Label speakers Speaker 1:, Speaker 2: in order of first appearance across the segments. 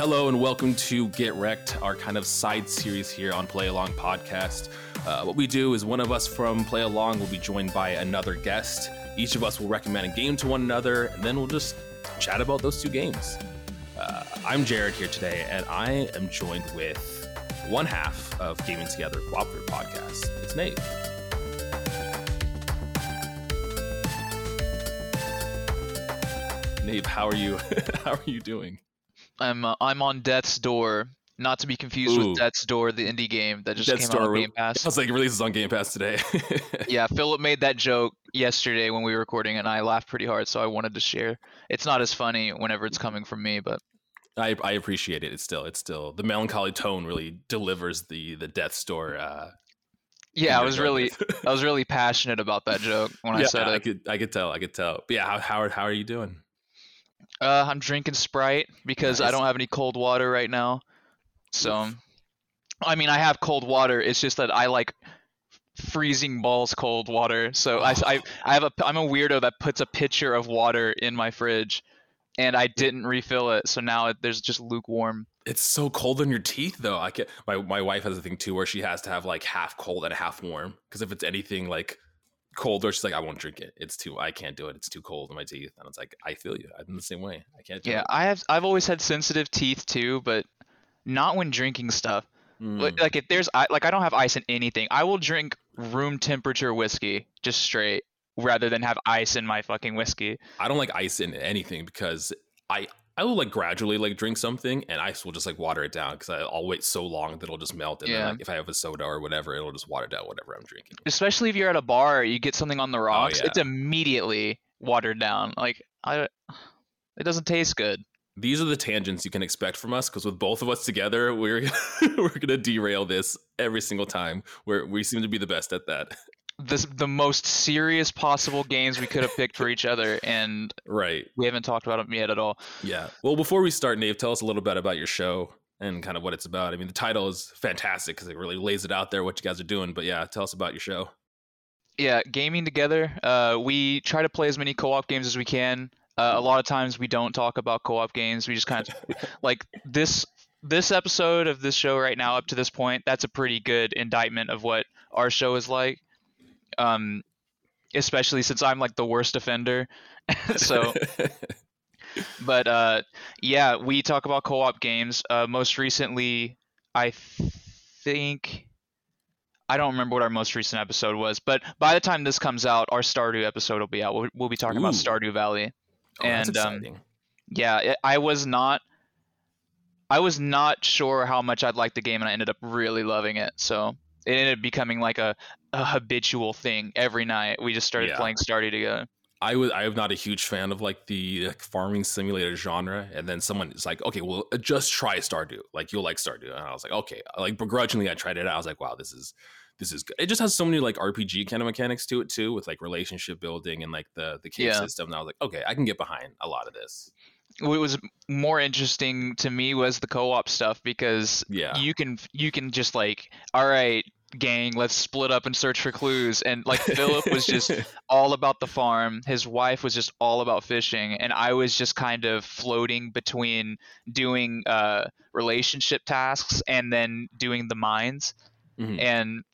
Speaker 1: Hello and welcome to Get Wrecked, our kind of side series here on Play Along Podcast. Uh, what we do is one of us from Play Along will be joined by another guest. Each of us will recommend a game to one another, and then we'll just chat about those two games. Uh, I'm Jared here today, and I am joined with one half of Gaming Together Cooperative Podcast. It's Nate. Nate, how are you? how are you doing?
Speaker 2: I'm uh, I'm on Death's Door, not to be confused
Speaker 1: Ooh.
Speaker 2: with Death's Door, the indie game that just
Speaker 1: Death's
Speaker 2: came out on Game Pass.
Speaker 1: I was like, it releases on Game Pass today.
Speaker 2: yeah, Philip made that joke yesterday when we were recording, and I laughed pretty hard, so I wanted to share. It's not as funny whenever it's coming from me, but
Speaker 1: I, I appreciate it. It's still it's still the melancholy tone really delivers the the Death's Door. Uh,
Speaker 2: yeah, I was really. I was really passionate about that joke when I
Speaker 1: yeah,
Speaker 2: said
Speaker 1: I
Speaker 2: it.
Speaker 1: could I could tell I could tell. But yeah, how how are, how are you doing?
Speaker 2: Uh, I'm drinking Sprite because I don't have any cold water right now. So, I mean, I have cold water. It's just that I like freezing balls cold water. So I, I, I have a I'm a weirdo that puts a pitcher of water in my fridge, and I didn't refill it. So now it, there's just lukewarm.
Speaker 1: It's so cold on your teeth though. I can my my wife has a thing too where she has to have like half cold and half warm because if it's anything like colder, she's like I won't drink it. It's too I can't do it. It's too cold in my teeth. And it's like I feel you. I'm the same way. I can't. Do
Speaker 2: Yeah,
Speaker 1: it.
Speaker 2: I have I've always had sensitive teeth too, but not when drinking stuff.
Speaker 1: Mm.
Speaker 2: Like, like if there's I like I don't have ice in anything. I will drink room temperature whiskey just straight rather than have ice in my fucking whiskey.
Speaker 1: I don't like ice in anything because I I will like gradually like drink something and ice will just like water it down because I'll wait so long that it'll just melt and
Speaker 2: Yeah.
Speaker 1: then like if I have a soda or whatever it'll just water down whatever I'm drinking.
Speaker 2: Especially if you're at a bar, you get something on the oh, rocks,
Speaker 1: Oh, yeah.
Speaker 2: it's immediately watered down. Like I it doesn't taste good.
Speaker 1: These are the tangents you can expect from us because with both of us together we're we're gonna derail this every single time. We're we seem to be the best at that.
Speaker 2: This the most serious possible games we could have picked for each other and
Speaker 1: Right.
Speaker 2: we haven't talked about them yet at all.
Speaker 1: Yeah. Well, before we start, Nave, tell us a little bit about your show and kind of what it's about. I mean, the title is fantastic because it really lays it out there what you guys are doing. But yeah, tell us about your show.
Speaker 2: Yeah, gaming together. Uh, we try to play as many co-op games as we can. Uh, a lot of times we don't talk about co-op games. We just kind of like this this episode of this show right now up to this point. That's a pretty good indictment of what our show is like. Um, especially since I'm like the worst offender. so, but uh, yeah, we talk about co-op games. Uh, most recently, I think I don't remember what our most recent episode was, but by the time this comes out, our Stardew episode will be out. We'll, we'll be talking about Stardew Valley.
Speaker 1: Oh, that's
Speaker 2: And, um. Yeah, it, I was not. I was not sure how much I'd like the game, and I ended up really loving it. So it ended up becoming like a, a habitual thing every night. We just started
Speaker 1: Yeah.
Speaker 2: playing Stardew together.
Speaker 1: I was I am not a huge fan of like the like, farming simulator genre, and then someone is like, okay, well, uh, just try Stardew. Like you'll like Stardew, and I was like, okay. Like begrudgingly, I tried it out. I was like, wow, this is this is good. It just has so many like RPG kind of mechanics to it too, with like relationship building and like the the cave
Speaker 2: Yeah.
Speaker 1: system. And I was like, okay, I can get behind a lot of this.
Speaker 2: What was more interesting to me was the co-op stuff because
Speaker 1: Yeah,
Speaker 2: you can you can just like all right gang let's split up and search for clues. And like philip was just all about the farm. His wife was just all about fishing. And i was just kind of floating between doing uh relationship tasks and then doing the mines.
Speaker 1: Mhm.
Speaker 2: and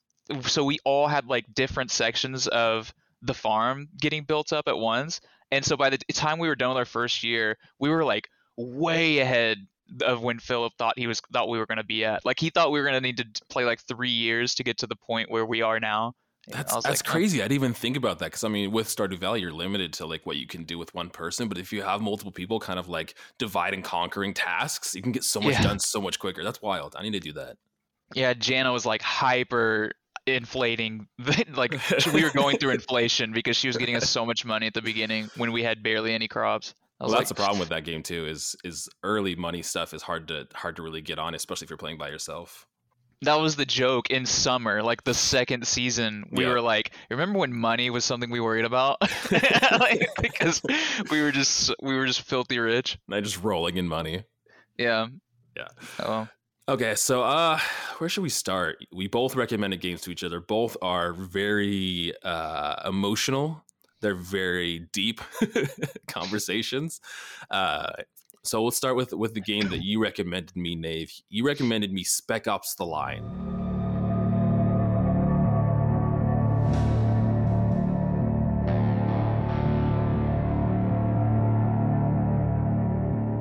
Speaker 2: so we all had like different sections of the farm getting built up at once. And so by the time we were done with our first year we were like way ahead of when Philip thought he was thought we were going to be at. Like he thought we were going to need to play like three years to get to the point where we are now.
Speaker 1: That's that's
Speaker 2: like, "Oh."
Speaker 1: crazy. I didn't even think about that because I mean, with Stardew Valley, you're limited to like what you can do with one person. But if you have multiple people, kind of like divide and conquering tasks, you can get so much
Speaker 2: Yeah.
Speaker 1: done so much quicker. That's wild. I need to do that.
Speaker 2: Yeah, Jana was like hyper inflating. like we were going through inflation because she was getting us so much money at the beginning when we had barely any crops.
Speaker 1: Well,
Speaker 2: was
Speaker 1: that's the problem with that game too. Is is early money stuff is hard to hard to really get on, especially if you're playing by yourself.
Speaker 2: that was the joke in summer, like the second season. We
Speaker 1: Yeah.
Speaker 2: were like, remember when money was something we worried about? like, because we were just we were just filthy rich.
Speaker 1: And I just rolling in money.
Speaker 2: Yeah.
Speaker 1: Yeah.
Speaker 2: Oh.
Speaker 1: Okay, so uh where should we start? We both recommended games to each other. Both are very uh emotional. They're very deep conversations. Uh So we'll start with with the game that you recommended me, Nave. You recommended me Spec Ops: The Line.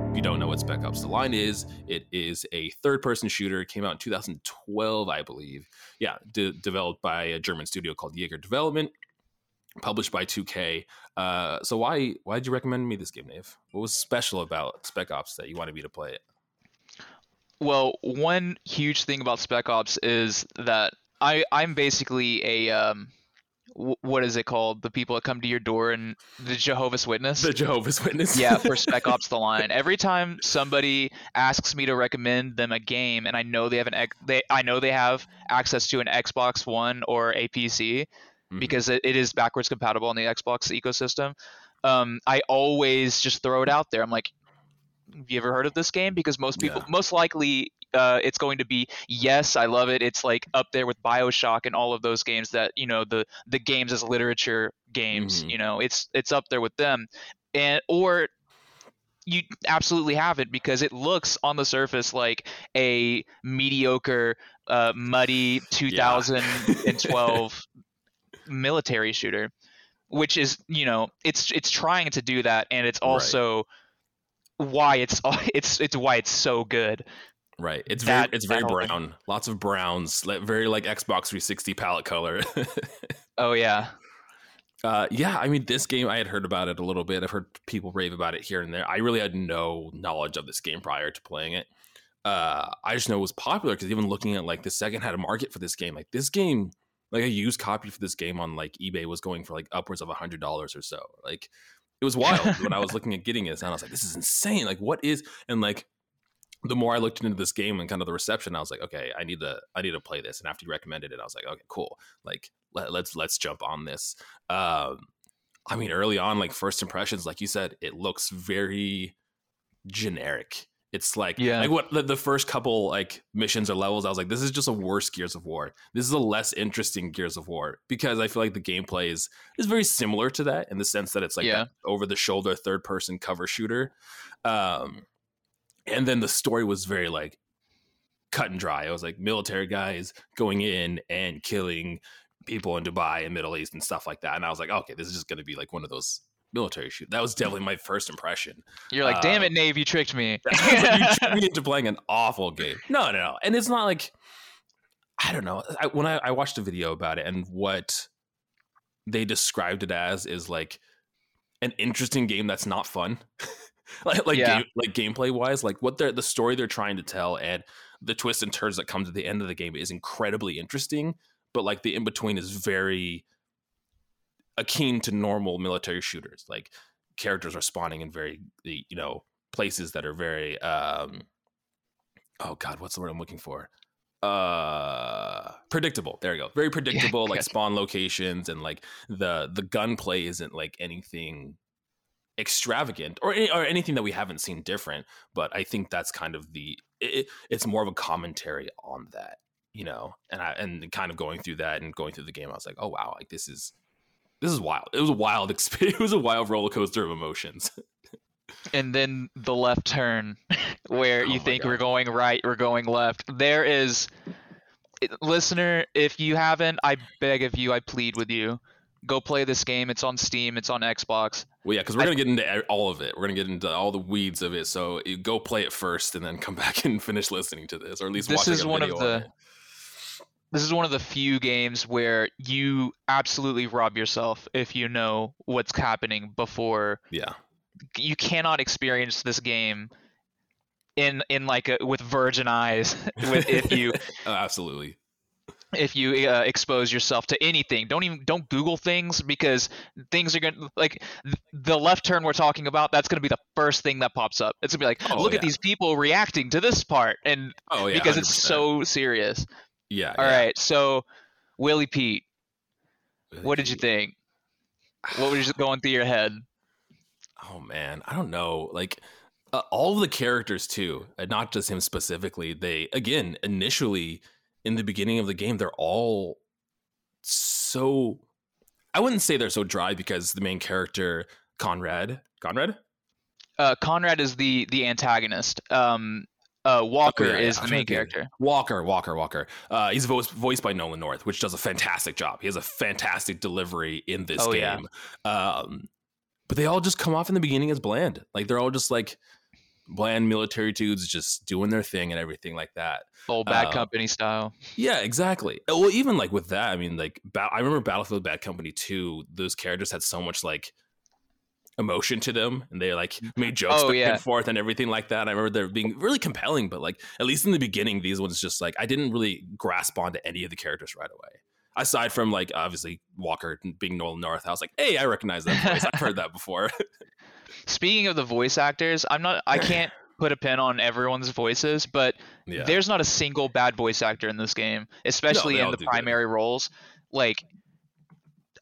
Speaker 1: If you don't know what Spec Ops: The Line is, it is a third-person shooter. It came out in 2012, I believe. Yeah, de- developed by a German studio called Yager Development published by 2K. Uh, so why why did you recommend me this game, Nave? What was special about Spec Ops that you wanted me to play it?
Speaker 2: Well, one huge thing about Spec Ops is that I I'm basically a um, what is it called? The people that come to your door and the Jehovah's Witness.
Speaker 1: The Jehovah's Witness.
Speaker 2: yeah, for Spec Ops: The Line. Every time somebody asks me to recommend them a game, and I know they have an they I know they have access to an Xbox One or a PC, mm-hmm. because it, it is backwards compatible in the Xbox ecosystem. Um, I always just throw it out there. I'm like, have you ever heard of this game? Because most people, yeah. most likely, uh, it's going to be yes, I love it. It's like up there with Bioshock and all of those games that you know the the games as literature games. Mm-hmm. You know, it's it's up there with them, and or you absolutely have it because it looks on the surface like a mediocre, uh, muddy 2012 military shooter, which is you know it's it's trying to do that, and it's also right. why it's it's it's why it's so good.
Speaker 1: Right. It's that, very it's very brown. Lots of browns. Very like Xbox 360 palette color.
Speaker 2: oh yeah.
Speaker 1: Uh, yeah, I mean, this game I had heard about it a little bit. I've heard people rave about it here and there. I really had no knowledge of this game prior to playing it. Uh, I just know it was popular because even looking at like the second had a market for this game, like this game like a used copy for this game on like eBay was going for like upwards of a hundred dollars or so. Like it was wild when I was looking at getting it, and I was like, this is insane. Like what is and like the more I looked into this game and kind of the reception, I was like, okay, I need to I need to play this. And after you recommended it, I was like, okay, cool. Like let, us let's, let's jump on this. Um, I mean, early on, like first impressions, like you said, it looks very generic. It's like yeah. like what the, the, first couple like missions or levels, I was like, this is just a worse Gears of War. This is a less interesting Gears of War because I feel like the gameplay is is very similar to that in the sense that it's like yeah. over the shoulder third person cover shooter. Um, and then the story was very like cut and dry. I was like military guys going in and killing people in Dubai and Middle East and stuff like that. And I was like, okay, this is just going to be like one of those military shoot. That was definitely my first impression.
Speaker 2: You're like, damn it, um, Nave, you tricked me.
Speaker 1: you tricked me into playing an awful game. No, no, no. And it's not like I don't know. I, when I, I watched a video about it, and what they described it as is like an interesting game that's not fun. like like yeah. game, like gameplay wise, like what they're the story they're trying to tell and the twists and turns that come to the end of the game is incredibly interesting. But like the in between is very akin to normal military shooters. Like characters are spawning in very the, you know places that are very um oh god, what's the word I'm looking for? uh predictable there you go very predictable yeah, like spawn locations and like the the gunplay isn't like anything extravagant or or anything that we haven't seen different but i think that's kind of the it, it's more of a commentary on that you know and i and kind of going through that and going through the game i was like oh wow like this is this is wild. It was a wild experience. It was a wild roller coaster of emotions.
Speaker 2: and then the left turn, where oh you think God. we're going right, we're going left. There is, listener, if you haven't, I beg of you, I plead with you, go play this game. It's on Steam. It's on Xbox.
Speaker 1: Well, yeah, because we're gonna get into all of it. We're gonna get into all the weeds of it. So go play it first, and then come back and finish listening to this, or at least watch this is one of the
Speaker 2: this is one of the few games where you absolutely rob yourself if you know what's happening before.
Speaker 1: Yeah.
Speaker 2: You cannot experience this game in in like a, with virgin eyes with, if you
Speaker 1: oh, absolutely
Speaker 2: if you uh, expose yourself to anything don't even don't google things because things are going to like the left turn we're talking about that's going to be the first thing that pops up it's going to be like oh, look yeah. at these people reacting to this part and oh, yeah, because 100%. it's so serious
Speaker 1: yeah.
Speaker 2: All yeah. right. So, Willie Pete, Willie what did you think? What was going through your head?
Speaker 1: Oh man, I don't know. Like uh, all of the characters too, and not just him specifically. They again initially in the beginning of the game, they're all so. I wouldn't say they're so dry because the main character Conrad, Conrad,
Speaker 2: uh, Conrad is the the antagonist. Um, uh, Walker
Speaker 1: Oh, yeah,
Speaker 2: is
Speaker 1: yeah.
Speaker 2: the main character.
Speaker 1: Walker, Walker, Walker. Uh, he's voiced, voiced by Nolan North, which does a fantastic job. He has a fantastic delivery in this
Speaker 2: Oh, yeah.
Speaker 1: game. Um, but they all just come off in the beginning as bland. Like they're all just like bland military dudes just doing their thing and everything like that.
Speaker 2: Old Bad
Speaker 1: Uh,
Speaker 2: Company style.
Speaker 1: Yeah, exactly. Well, even like with that, I mean, like I remember Battlefield Bad Company 2, those characters had so much like emotion to them and they like mm-hmm. made jokes
Speaker 2: Oh,
Speaker 1: back
Speaker 2: yeah.
Speaker 1: and forth and everything like that. I remember they're being really compelling, but like at least in the beginning, these ones just like I didn't really grasp onto any of the characters right away. Aside from like obviously Walker being Nolan North, I was like, hey, I recognize that voice. I've heard that before.
Speaker 2: Speaking of the voice actors, I'm not. I can't put a pin on everyone's voices, but
Speaker 1: yeah.
Speaker 2: there's not a single bad voice actor in this game, especially
Speaker 1: they
Speaker 2: in the
Speaker 1: do good.
Speaker 2: primary roles. Like,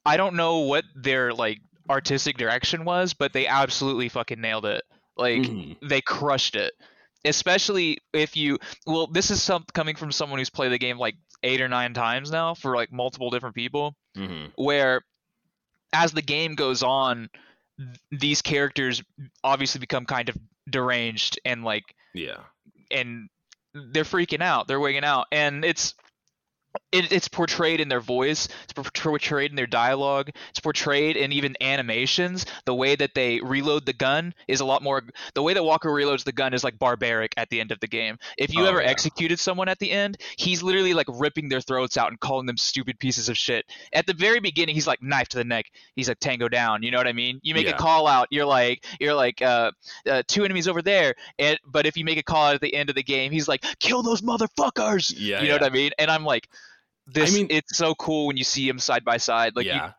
Speaker 2: I don't know what their like artistic direction was, but they absolutely fucking nailed it. Like,
Speaker 1: Mhm.
Speaker 2: they crushed it. Especially if you, well, this is some coming from someone who's played the game like eight or nine times now for like multiple different people
Speaker 1: Mhm.
Speaker 2: where as the game goes on th- these characters obviously become kind of deranged and like
Speaker 1: Yeah.
Speaker 2: and they're freaking out they're wigging out and it's it, it's portrayed in their voice it's portrayed in their dialogue it's portrayed in even animations the way that they reload the gun is a lot more the way that walker reloads the gun is like barbaric at the end of the game if you
Speaker 1: Oh,
Speaker 2: ever
Speaker 1: yeah.
Speaker 2: executed someone at the end he's literally like ripping their throats out and calling them stupid pieces of shit at the very beginning he's like knife to the neck he's like tango down you know what i mean you make
Speaker 1: Yeah.
Speaker 2: a call out you're like you're like uh, uh two enemies over there and but if you make a call out at the end of the game he's like kill those motherfuckers
Speaker 1: Yeah.
Speaker 2: you know
Speaker 1: yeah.
Speaker 2: what I mean? And I'm like, this.
Speaker 1: mean-
Speaker 2: it's so cool when you see them side by side. Like, you-
Speaker 1: yeah.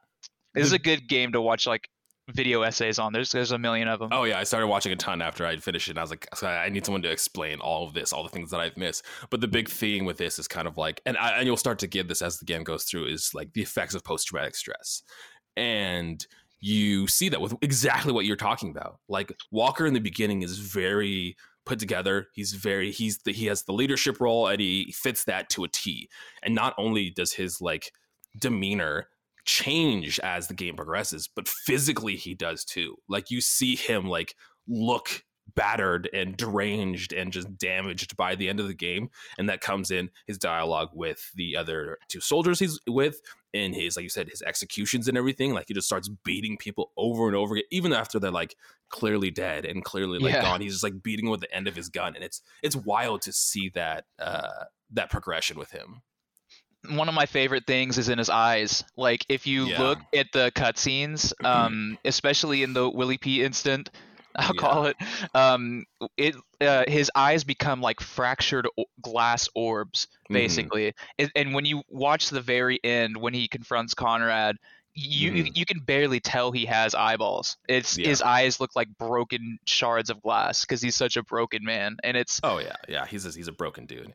Speaker 2: this is a good game to watch like video essays on. There's there's a million of them.
Speaker 1: Oh yeah, I started watching a ton after I'd finished it. And I was like, I need someone to explain all of this, all the things that I've missed. But the big thing with this is kind of like, and, I, and you'll start to get this as the game goes through, is like the effects of post traumatic stress, and you see that with exactly what you're talking about. Like Walker in the beginning is very put together. He's very he's the, he has the leadership role and he fits that to a T. And not only does his like demeanor change as the game progresses, but physically he does too. Like you see him like look battered and deranged and just damaged by the end of the game and that comes in his dialogue with the other two soldiers he's with and his like you said his executions and everything like he just starts beating people over and over again even after they're like clearly dead and clearly like
Speaker 2: Yeah.
Speaker 1: gone he's just like beating with the end of his gun and it's it's wild to see that uh that progression with him
Speaker 2: One of my favorite things is in his eyes. Like if you
Speaker 1: Yeah.
Speaker 2: look at the cutscenes, um, especially in the Willie P instant, I'll call it. Um, it uh, his eyes become like fractured o- glass orbs,
Speaker 1: Mhm.
Speaker 2: basically. And, and when you watch the very end, when he confronts Conrad, you you-
Speaker 1: Mhm.
Speaker 2: you can barely tell he has eyeballs. It's
Speaker 1: Yeah.
Speaker 2: his eyes look like broken shards of glass because he's such a broken man, and it's
Speaker 1: oh yeah yeah he's a, he's a broken dude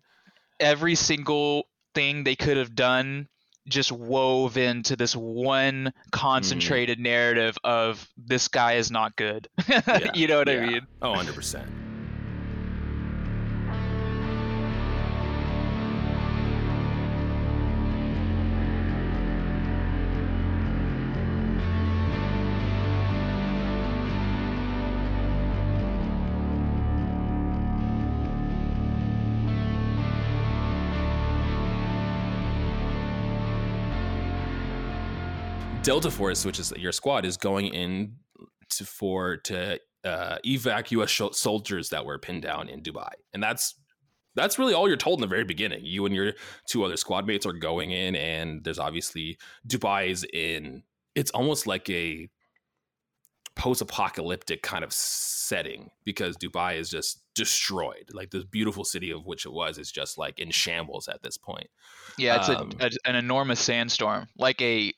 Speaker 2: every single thing they could have done just wove into this one mm-hmm. concentrated narrative of this guy is not good.
Speaker 1: Yeah,
Speaker 2: you know what I mean?
Speaker 1: oh 100% Delta Force, which is your squad, is going in to for to uh, evacuate sh- soldiers that were pinned down in Dubai, and that's that's really all you're told in the very beginning. You and your two other squad mates are going in, and there's obviously Dubai's in. It's almost like a post-apocalyptic kind of setting because Dubai is just destroyed. Like this beautiful city of which it was is just like in shambles at this point.
Speaker 2: Yeah, it's
Speaker 1: Um,
Speaker 2: a, a, an enormous sandstorm, like a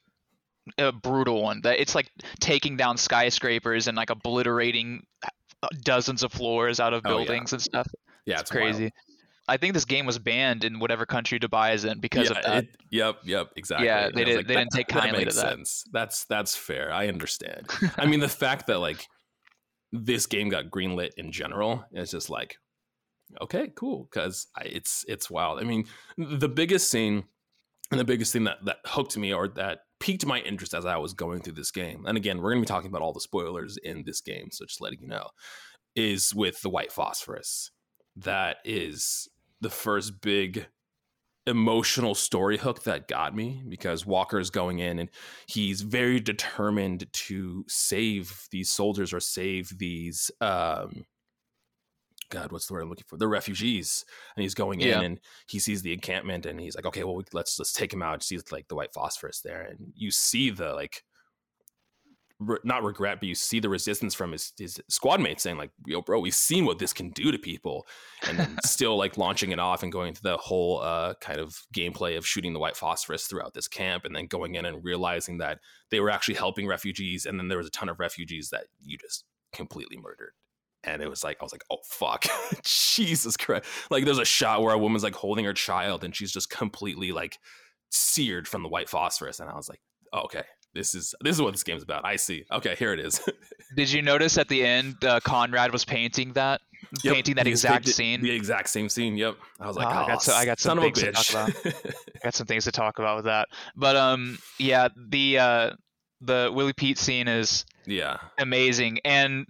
Speaker 2: a brutal one. That it's like taking down skyscrapers and like obliterating uh, dozens of floors out of
Speaker 1: Oh, yeah.
Speaker 2: buildings and stuff.
Speaker 1: Yeah,
Speaker 2: it's
Speaker 1: it's wild.
Speaker 2: crazy. I think this game was banned in whatever country Dubai is in because
Speaker 1: yeah,
Speaker 2: of that.
Speaker 1: it- yep, yep, exactly.
Speaker 2: Yeah, they did- they didn't take kindly to
Speaker 1: makes
Speaker 2: that.
Speaker 1: Sense. That's that's fair. I understand. I mean, the fact that like this game got greenlit in general is just like, okay, cool, because it's it's wild. I mean, the biggest scene and the biggest thing that that hooked me or that piqued my interest as I was going through this game. And again, we're gonna be talking about all the spoilers in this game, so just letting you know. is with the white phosphorus. That is the first big emotional story hook that got me because Walker is going in and he's very determined to save these soldiers or save these um God, what's the word I'm looking for? The refugees, and he's going
Speaker 2: Yeah.
Speaker 1: in and he sees the encampment, and he's like, "Okay, well, let's let's take him out." Sees like the white phosphorus there, and you see the like, re- not regret, but you see the resistance from his his squad mates saying like, "Yo, bro, we've seen what this can do to people," and still like launching it off and going through the whole uh kind of gameplay of shooting the white phosphorus throughout this camp, and then going in and realizing that they were actually helping refugees, and then there was a ton of refugees that you just completely murdered and it was like I was like, oh fuck, Jesus Christ! Like there's a shot where a woman's like holding her child and she's just completely like seared from the white phosphorus, and I was like, oh, okay, this is this is what this game's about. I see. Okay, here it is.
Speaker 2: Did you notice at the end uh, Conrad was painting that,
Speaker 1: Yep,
Speaker 2: painting that exact scene?
Speaker 1: the exact same scene. Yep, I was like,
Speaker 2: I
Speaker 1: oh,
Speaker 2: got so- I got some things to talk
Speaker 1: bitch.
Speaker 2: got some things to talk about with that. But um, yeah, the uh, the Willie Pete scene is
Speaker 1: yeah,
Speaker 2: amazing, and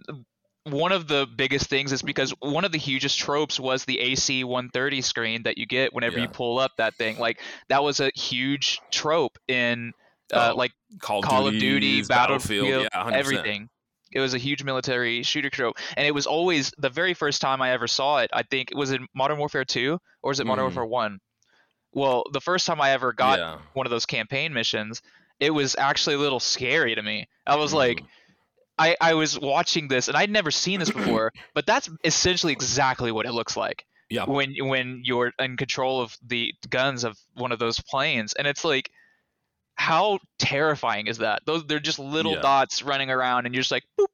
Speaker 2: one of the biggest things is because one of the hugest tropes was the AC 130 screen that you get whenever you pull up that thing. Like that was a huge trope in uh,
Speaker 1: Oh,
Speaker 2: like
Speaker 1: Call,
Speaker 2: Call of Duty,
Speaker 1: Duties,
Speaker 2: Battlefield,
Speaker 1: yeah,
Speaker 2: everything. It was a huge military shooter trope, and it was always the very first time I ever saw it. I think it was in Modern Warfare 2 or is it Modern
Speaker 1: Mhm.
Speaker 2: Warfare 1? Well, the first time I ever got
Speaker 1: Yeah.
Speaker 2: one of those campaign missions, it was actually a little scary to me. I was like,
Speaker 1: Mhm.
Speaker 2: I, I was watching this and I'd never seen this before, but that's essentially exactly what it looks like
Speaker 1: yeah,
Speaker 2: when when you're in control of the guns of one of those planes, and it's like, how terrifying is that? Those they're just little
Speaker 1: Yeah.
Speaker 2: dots running around, and you're just like, boop,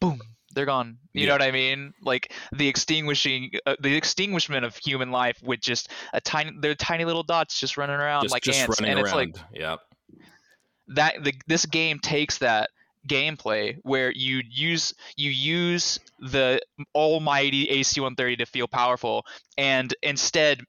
Speaker 2: boom, they're gone. You
Speaker 1: Yeah.
Speaker 2: know what I mean? Like the extinguishing, uh, the extinguishment of human life with just a tiny, they're tiny little dots just running around
Speaker 1: just,
Speaker 2: like
Speaker 1: just
Speaker 2: ants, and it's like
Speaker 1: yeah,
Speaker 2: that the, this game takes that gameplay where you use you use the almighty AC-130 to feel powerful and instead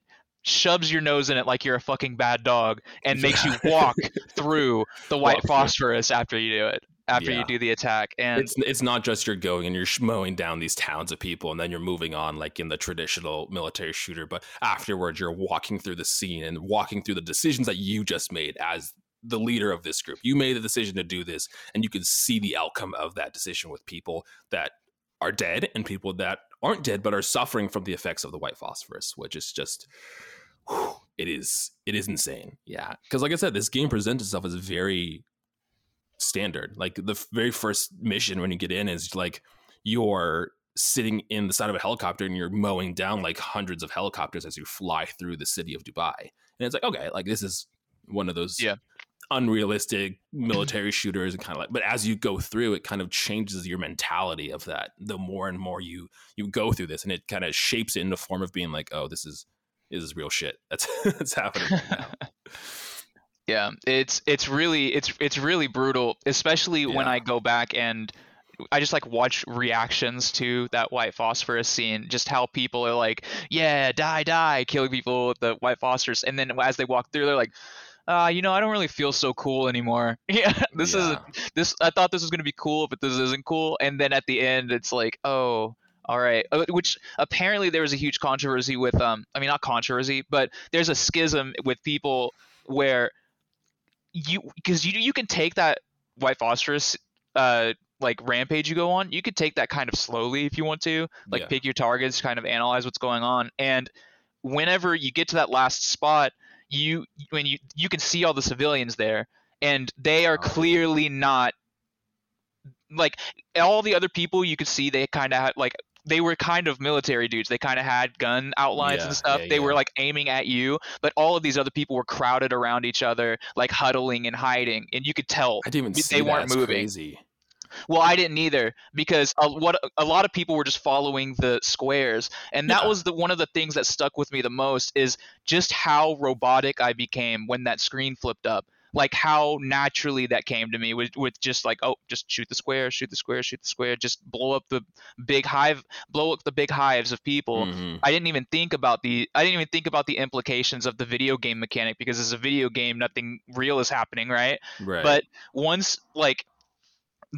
Speaker 2: shoves your nose in it like you're a fucking bad dog and makes you walk through the white
Speaker 1: Walk through.
Speaker 2: phosphorus after you do it after
Speaker 1: Yeah.
Speaker 2: you do the attack and
Speaker 1: it's it's not just you're going and you're mowing down these towns of people and then you're moving on like in the traditional military shooter but afterwards you're walking through the scene and walking through the decisions that you just made as the leader of this group you made the decision to do this and you can see the outcome of that decision with people that are dead and people that aren't dead but are suffering from the effects of the white phosphorus which is just whew, it is it is insane yeah because like i said this game presents itself as very standard. Like the very first mission when you get in is like you're sitting in the side of a helicopter and you're mowing down like hundreds of helicopters as you fly through the city of Dubai. And it's like, okay, like this is one of those
Speaker 2: Yeah.
Speaker 1: Unrealistic mm-hmm. military shooters and kind of like but as you go through it kind of changes your mentality of that the more and more you you go through this and it kind of shapes it in the form of being like oh this is this is real shit. That's that's happening right
Speaker 2: Yeah, it's it's really it's it's really brutal, especially when I go back and I just like watch reactions to that white phosphorus scene, just how people are like, "Yeah, die, die," killing people with the white phosphorus, and then as they walk through, they're like, "Uh, you know, I don't really feel so cool anymore." Yeah, this
Speaker 1: Yeah.
Speaker 2: is this. I thought this was gonna be cool, but this isn't cool. And then at the end, it's like, oh. All right, Uh, which apparently there was a huge controversy with um I mean not controversy, but there's a schism with people where you because you you can take that white phosphorus uh like rampage you go on you could take that kind of slowly if you want to like
Speaker 1: Yeah.
Speaker 2: pick your targets kind of analyze what's going on and whenever you get to that last spot you when you you can see all the civilians there and they are clearly not like all the other people you could see they kind of had like they were kind of military dudes. They kind of had gun outlines
Speaker 1: Yeah,
Speaker 2: and stuff.
Speaker 1: yeah,
Speaker 2: they were like aiming at you but all of these other people were crowded around each other like huddling and hiding and you could tell
Speaker 1: I didn't even
Speaker 2: They
Speaker 1: see
Speaker 2: weren't
Speaker 1: It's
Speaker 2: moving.
Speaker 1: crazy.
Speaker 2: Well, I didn't either because a, what a lot of people were just following the squares, and that
Speaker 1: Yeah.
Speaker 2: was the one of the things that stuck with me the most is just how robotic I became when that screen flipped up. Like how naturally that came to me with, with just like oh just shoot the square, shoot the square, shoot the square, just blow up the big hive, blow up the big hives of people.
Speaker 1: Mhm.
Speaker 2: I didn't even think about the I didn't even think about the implications of the video game mechanic because as a video game nothing real is happening, right?
Speaker 1: Right.
Speaker 2: But once like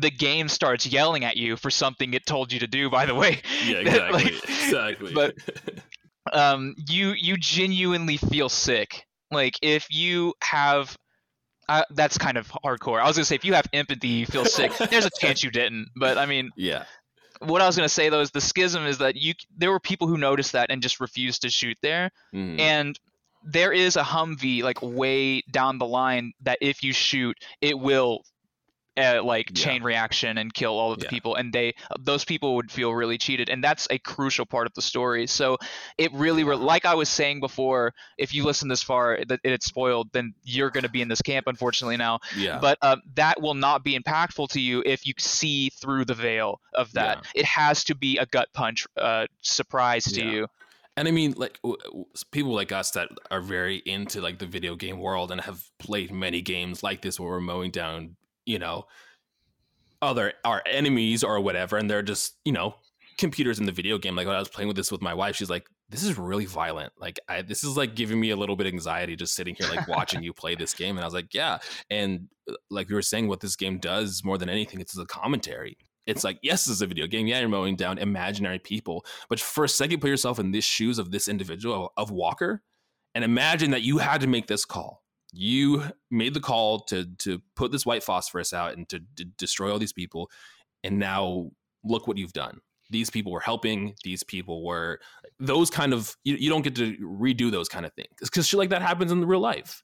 Speaker 2: the game starts yelling at you for something it told you to do. By the way,
Speaker 1: Yeah, exactly.
Speaker 2: Like,
Speaker 1: exactly.
Speaker 2: but- um, you you genuinely feel sick. Like if you have. Uh, that's kind of hardcore. I was gonna say if you have empathy, you feel sick. There's a chance you didn't, but I mean,
Speaker 1: yeah.
Speaker 2: what I was gonna say though is the schism is that you there were people who noticed that and just refused to shoot there,
Speaker 1: Mhm.
Speaker 2: and there is a Humvee like way down the line that if you shoot, it will uh, like
Speaker 1: Yeah.
Speaker 2: chain reaction and kill all of the
Speaker 1: Yeah.
Speaker 2: people, and they those people would feel really cheated, and that's a crucial part of the story. So it really, re- like I was saying before, if you listen this far, that it's spoiled, then you're going to be in this camp, unfortunately now.
Speaker 1: yeah.
Speaker 2: But uh, that will not be impactful to you if you see through the veil of that. It has to be a gut punch uh, surprise to
Speaker 1: Yeah.
Speaker 2: you.
Speaker 1: And I mean, like people like us that are very into like the video game world and have played many games like this where we're mowing down, you know, other our enemies or whatever, and they're just you know computers in the video game. Like when I was playing with this with my wife, she's like, "This is really violent. Like I, this is like giving me a little bit of anxiety just sitting here like watching you play this game." And I was like, "Yeah." And uh, like we were saying, what this game does more than anything, it's a commentary. It's like, yes, this is a video game. Yeah, you're mowing down imaginary people, but for a second, put yourself in the shoes of this individual of Walker, and imagine that you had to make this call. You made the call to to put this white phosphorus out and to, to destroy all these people, and now look what you've done. These people were helping. These people were those kind of. You, you don't get to redo those kind of things because shit like that happens in real life.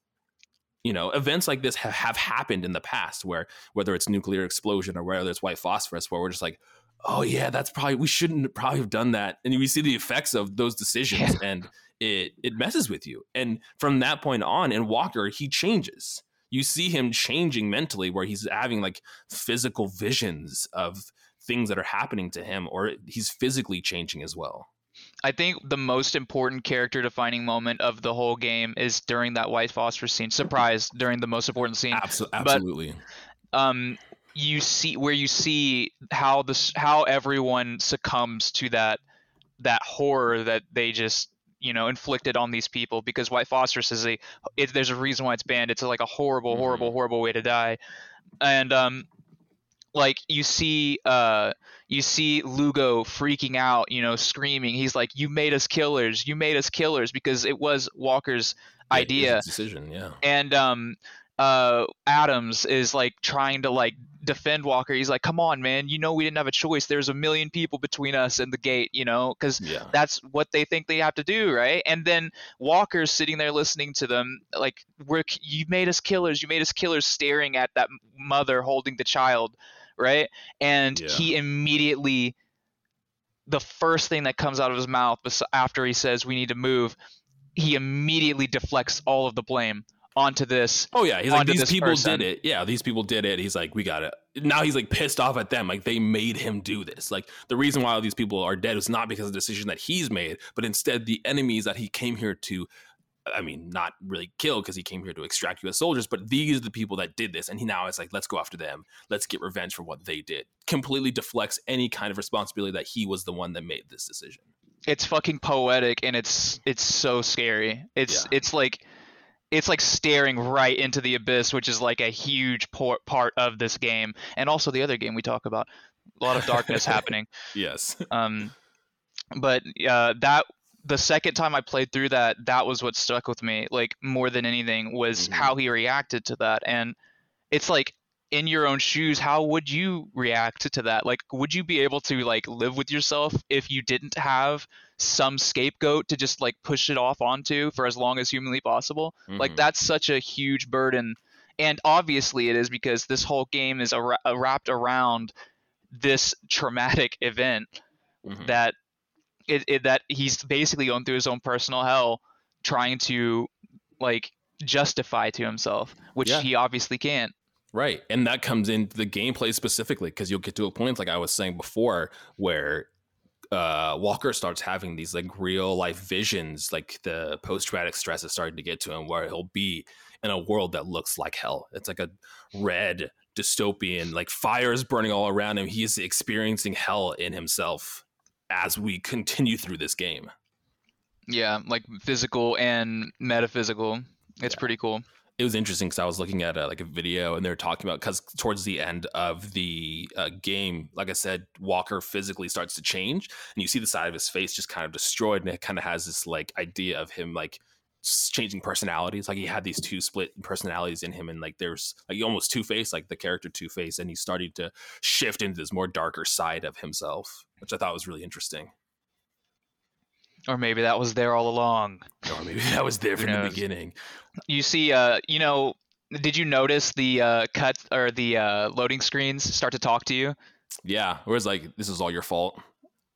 Speaker 1: You know, events like this have, have happened in the past where whether it's nuclear explosion or whether it's white phosphorus, where we're just like, oh yeah, that's probably we shouldn't probably have done that, and we see the effects of those decisions, and it it messes with you. And from that point on, in Walker, he changes. You see him changing mentally, where he's having like physical visions of things that are happening to him, or he's physically changing as well.
Speaker 2: I think the most important character defining moment of the whole game is during that white phosphorus scene. Surprise! During the most important scene,
Speaker 1: Absol- absolutely.
Speaker 2: um, you see where you see how this how everyone succumbs to that that horror that they just you know inflicted on these people because white phosphorus is a it, there's a reason why it's banned. It's like a horrible, horrible, horrible way to die, and um, like you see uh you see Lugo freaking out, you know, screaming. He's like, "You made us killers! You made us killers!" Because it was Walker's
Speaker 1: Yeah,
Speaker 2: idea
Speaker 1: decision. Yeah.
Speaker 2: and um uh Adams is like trying to like defend Walker. He's like, "Come on, man! You know we didn't have a choice. There's a million people between us and the gate, you know, because
Speaker 1: Yeah.
Speaker 2: that's what they think they have to do, right?" And then Walker's sitting there listening to them, like, "We're you made us killers. You made us killers," staring at that mother holding the child, right? And
Speaker 1: Yeah.
Speaker 2: he immediately, the first thing that comes out of his mouth after he says, "We need to move," he immediately deflects all of the blame onto this
Speaker 1: Oh yeah, he's like these people
Speaker 2: person.
Speaker 1: did it. Yeah, these people did it. He's like, we got it. Now he's like pissed off at them. Like they made him do this. Like the reason why all these people are dead is not because of the decision that he's made, but instead the enemies that he came here to. I mean, not really kill because he came here to extract U.S. soldiers, but these are the people that did this, and he now is like, let's go after them. Let's get revenge for what they did. Completely deflects any kind of responsibility that he was the one that made this decision.
Speaker 2: it's fucking poetic and it's it's so scary. It's
Speaker 1: Yeah.
Speaker 2: it's like it's like staring right into the abyss, which is like a huge por- part of this game, and also the other game we talk about. A lot of darkness happening.
Speaker 1: Yes.
Speaker 2: Um, but uh, that the second time I played through that, that was what stuck with me, like more than anything, was
Speaker 1: Mhm.
Speaker 2: how he reacted to that, and it's like in your own shoes how would you react to that like would you be able to like live with yourself if you didn't have some scapegoat to just like push it off onto for as long as humanly possible like
Speaker 1: Mhm.
Speaker 2: that's such a huge burden and obviously it is because this whole game is ar- wrapped around this traumatic event
Speaker 1: Mhm.
Speaker 2: that it, it that he's basically going through his own personal hell trying to like justify to himself which
Speaker 1: Yeah.
Speaker 2: he obviously can't
Speaker 1: Right. And that comes into the gameplay specifically because you'll get to a point, like I was saying before, where uh, Walker starts having these like real life visions, like the post traumatic stress is starting to get to him, where he'll be in a world that looks like hell. It's like a red dystopian, like fires burning all around him. He is experiencing hell in himself as we continue through this game.
Speaker 2: yeah like physical and metaphysical it's
Speaker 1: Yeah.
Speaker 2: pretty cool
Speaker 1: it was interesting because I was looking at a, like a video and they were talking about because towards the end of the uh, game, like I said, Walker physically starts to change, and you see the side of his face just kind of destroyed, and it kind of has this like idea of him like changing personalities. Like he had these two split personalities in him, and like there's like almost Two Face, like the character Two Face, and he's starting to shift into this more darker side of himself, which I thought was really interesting.
Speaker 2: Or maybe that was there all along.
Speaker 1: Or maybe that was there from the beginning.
Speaker 2: You see, uh, you know, did you notice the uh, cut or the uh, loading screens start to talk to you?
Speaker 1: Yeah, whereas like this is all your fault.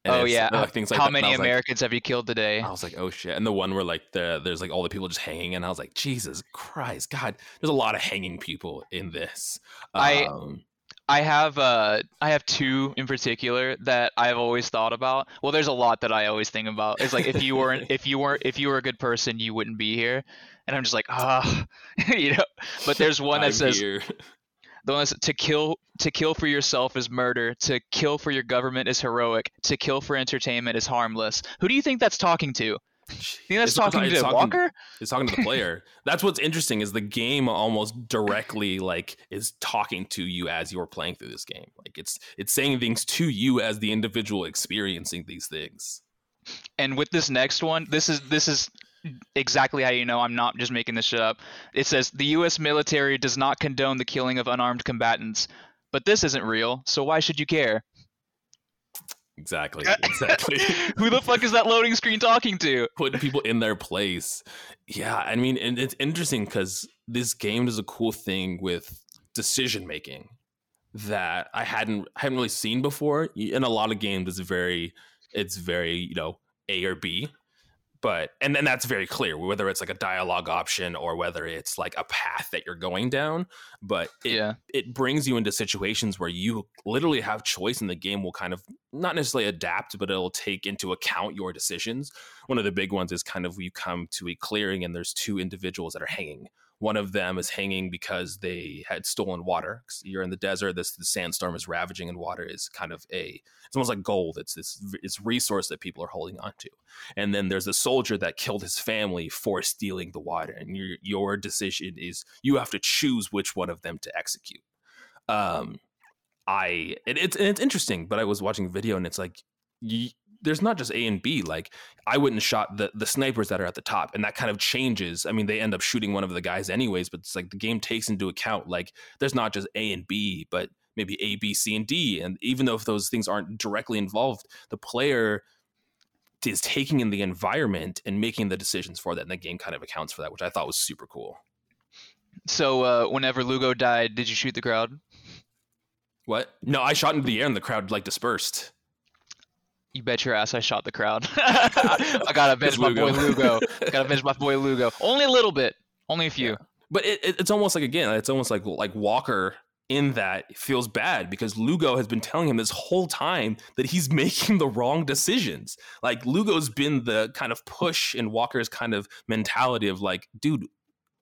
Speaker 2: And oh yeah, like, things like how that. many Americans like, have you killed today?
Speaker 1: I was like, oh shit, and the one where like the there's like all the people just hanging, and I was like, Jesus Christ, God, there's a lot of hanging people in this.
Speaker 2: Um, I have uh I have two in particular that I've always thought about. Well, there's a lot that I always think about. It's like if you weren't if you weren't if you were a good person, you wouldn't be here. And I'm just like, ah, you know. But there's one that I'm says here. the one that's to kill to kill for yourself is murder. To kill for your government is heroic. To kill for entertainment is harmless. Who do you think that's talking to? You think that's it's talking to talking, Walker?
Speaker 1: It's talking to the player. that's what's interesting is the game almost directly like is talking to you as you're playing through this game. Like it's it's saying things to you as the individual experiencing these things.
Speaker 2: And with this next one, this is this is exactly how you know I'm not just making this shit up. It says the US military does not condone the killing of unarmed combatants, but this isn't real, so why should you care?
Speaker 1: Exactly. Exactly.
Speaker 2: Who the fuck is that loading screen talking to?
Speaker 1: Putting people in their place. Yeah, I mean, and it's interesting because this game does a cool thing with decision making that I hadn't hadn't really seen before. In a lot of games, it's very it's very you know A or B but and then that's very clear whether it's like a dialogue option or whether it's like a path that you're going down but it, yeah. it brings you into situations where you literally have choice and the game will kind of not necessarily adapt but it'll take into account your decisions. One of the big ones is kind of you come to a clearing and there's two individuals that are hanging one of them is hanging because they had stolen water. You're in the desert. This the sandstorm is ravaging, and water is kind of a it's almost like gold. It's this it's resource that people are holding on to. And then there's a soldier that killed his family for stealing the water. And your your decision is you have to choose which one of them to execute. Um, I it, it's it's interesting, but I was watching a video and it's like there's not just A and B. Like I wouldn't shot the the snipers that are at the top, and that kind of changes. I mean, they end up shooting one of the guys anyways, but it's like the game takes into account like there's not just A and B, but maybe A, B, C, and D. And even though if those things aren't directly involved, the player is taking in the environment and making the decisions for that, and the game kind of accounts for that, which I thought was super cool.
Speaker 2: So, uh, whenever Lugo died, did you shoot the crowd?
Speaker 1: What? No, I shot into the air, and the crowd like dispersed.
Speaker 2: You bet your ass I shot the crowd. I gotta avenge my boy Lugo. gotta avenge my boy Lugo. Only a little bit. Only a few. Yeah.
Speaker 1: But it, it, it's almost like again, it's almost like like Walker in that feels bad because Lugo has been telling him this whole time that he's making the wrong decisions. Like Lugo's been the kind of push in Walker's kind of mentality of like, dude,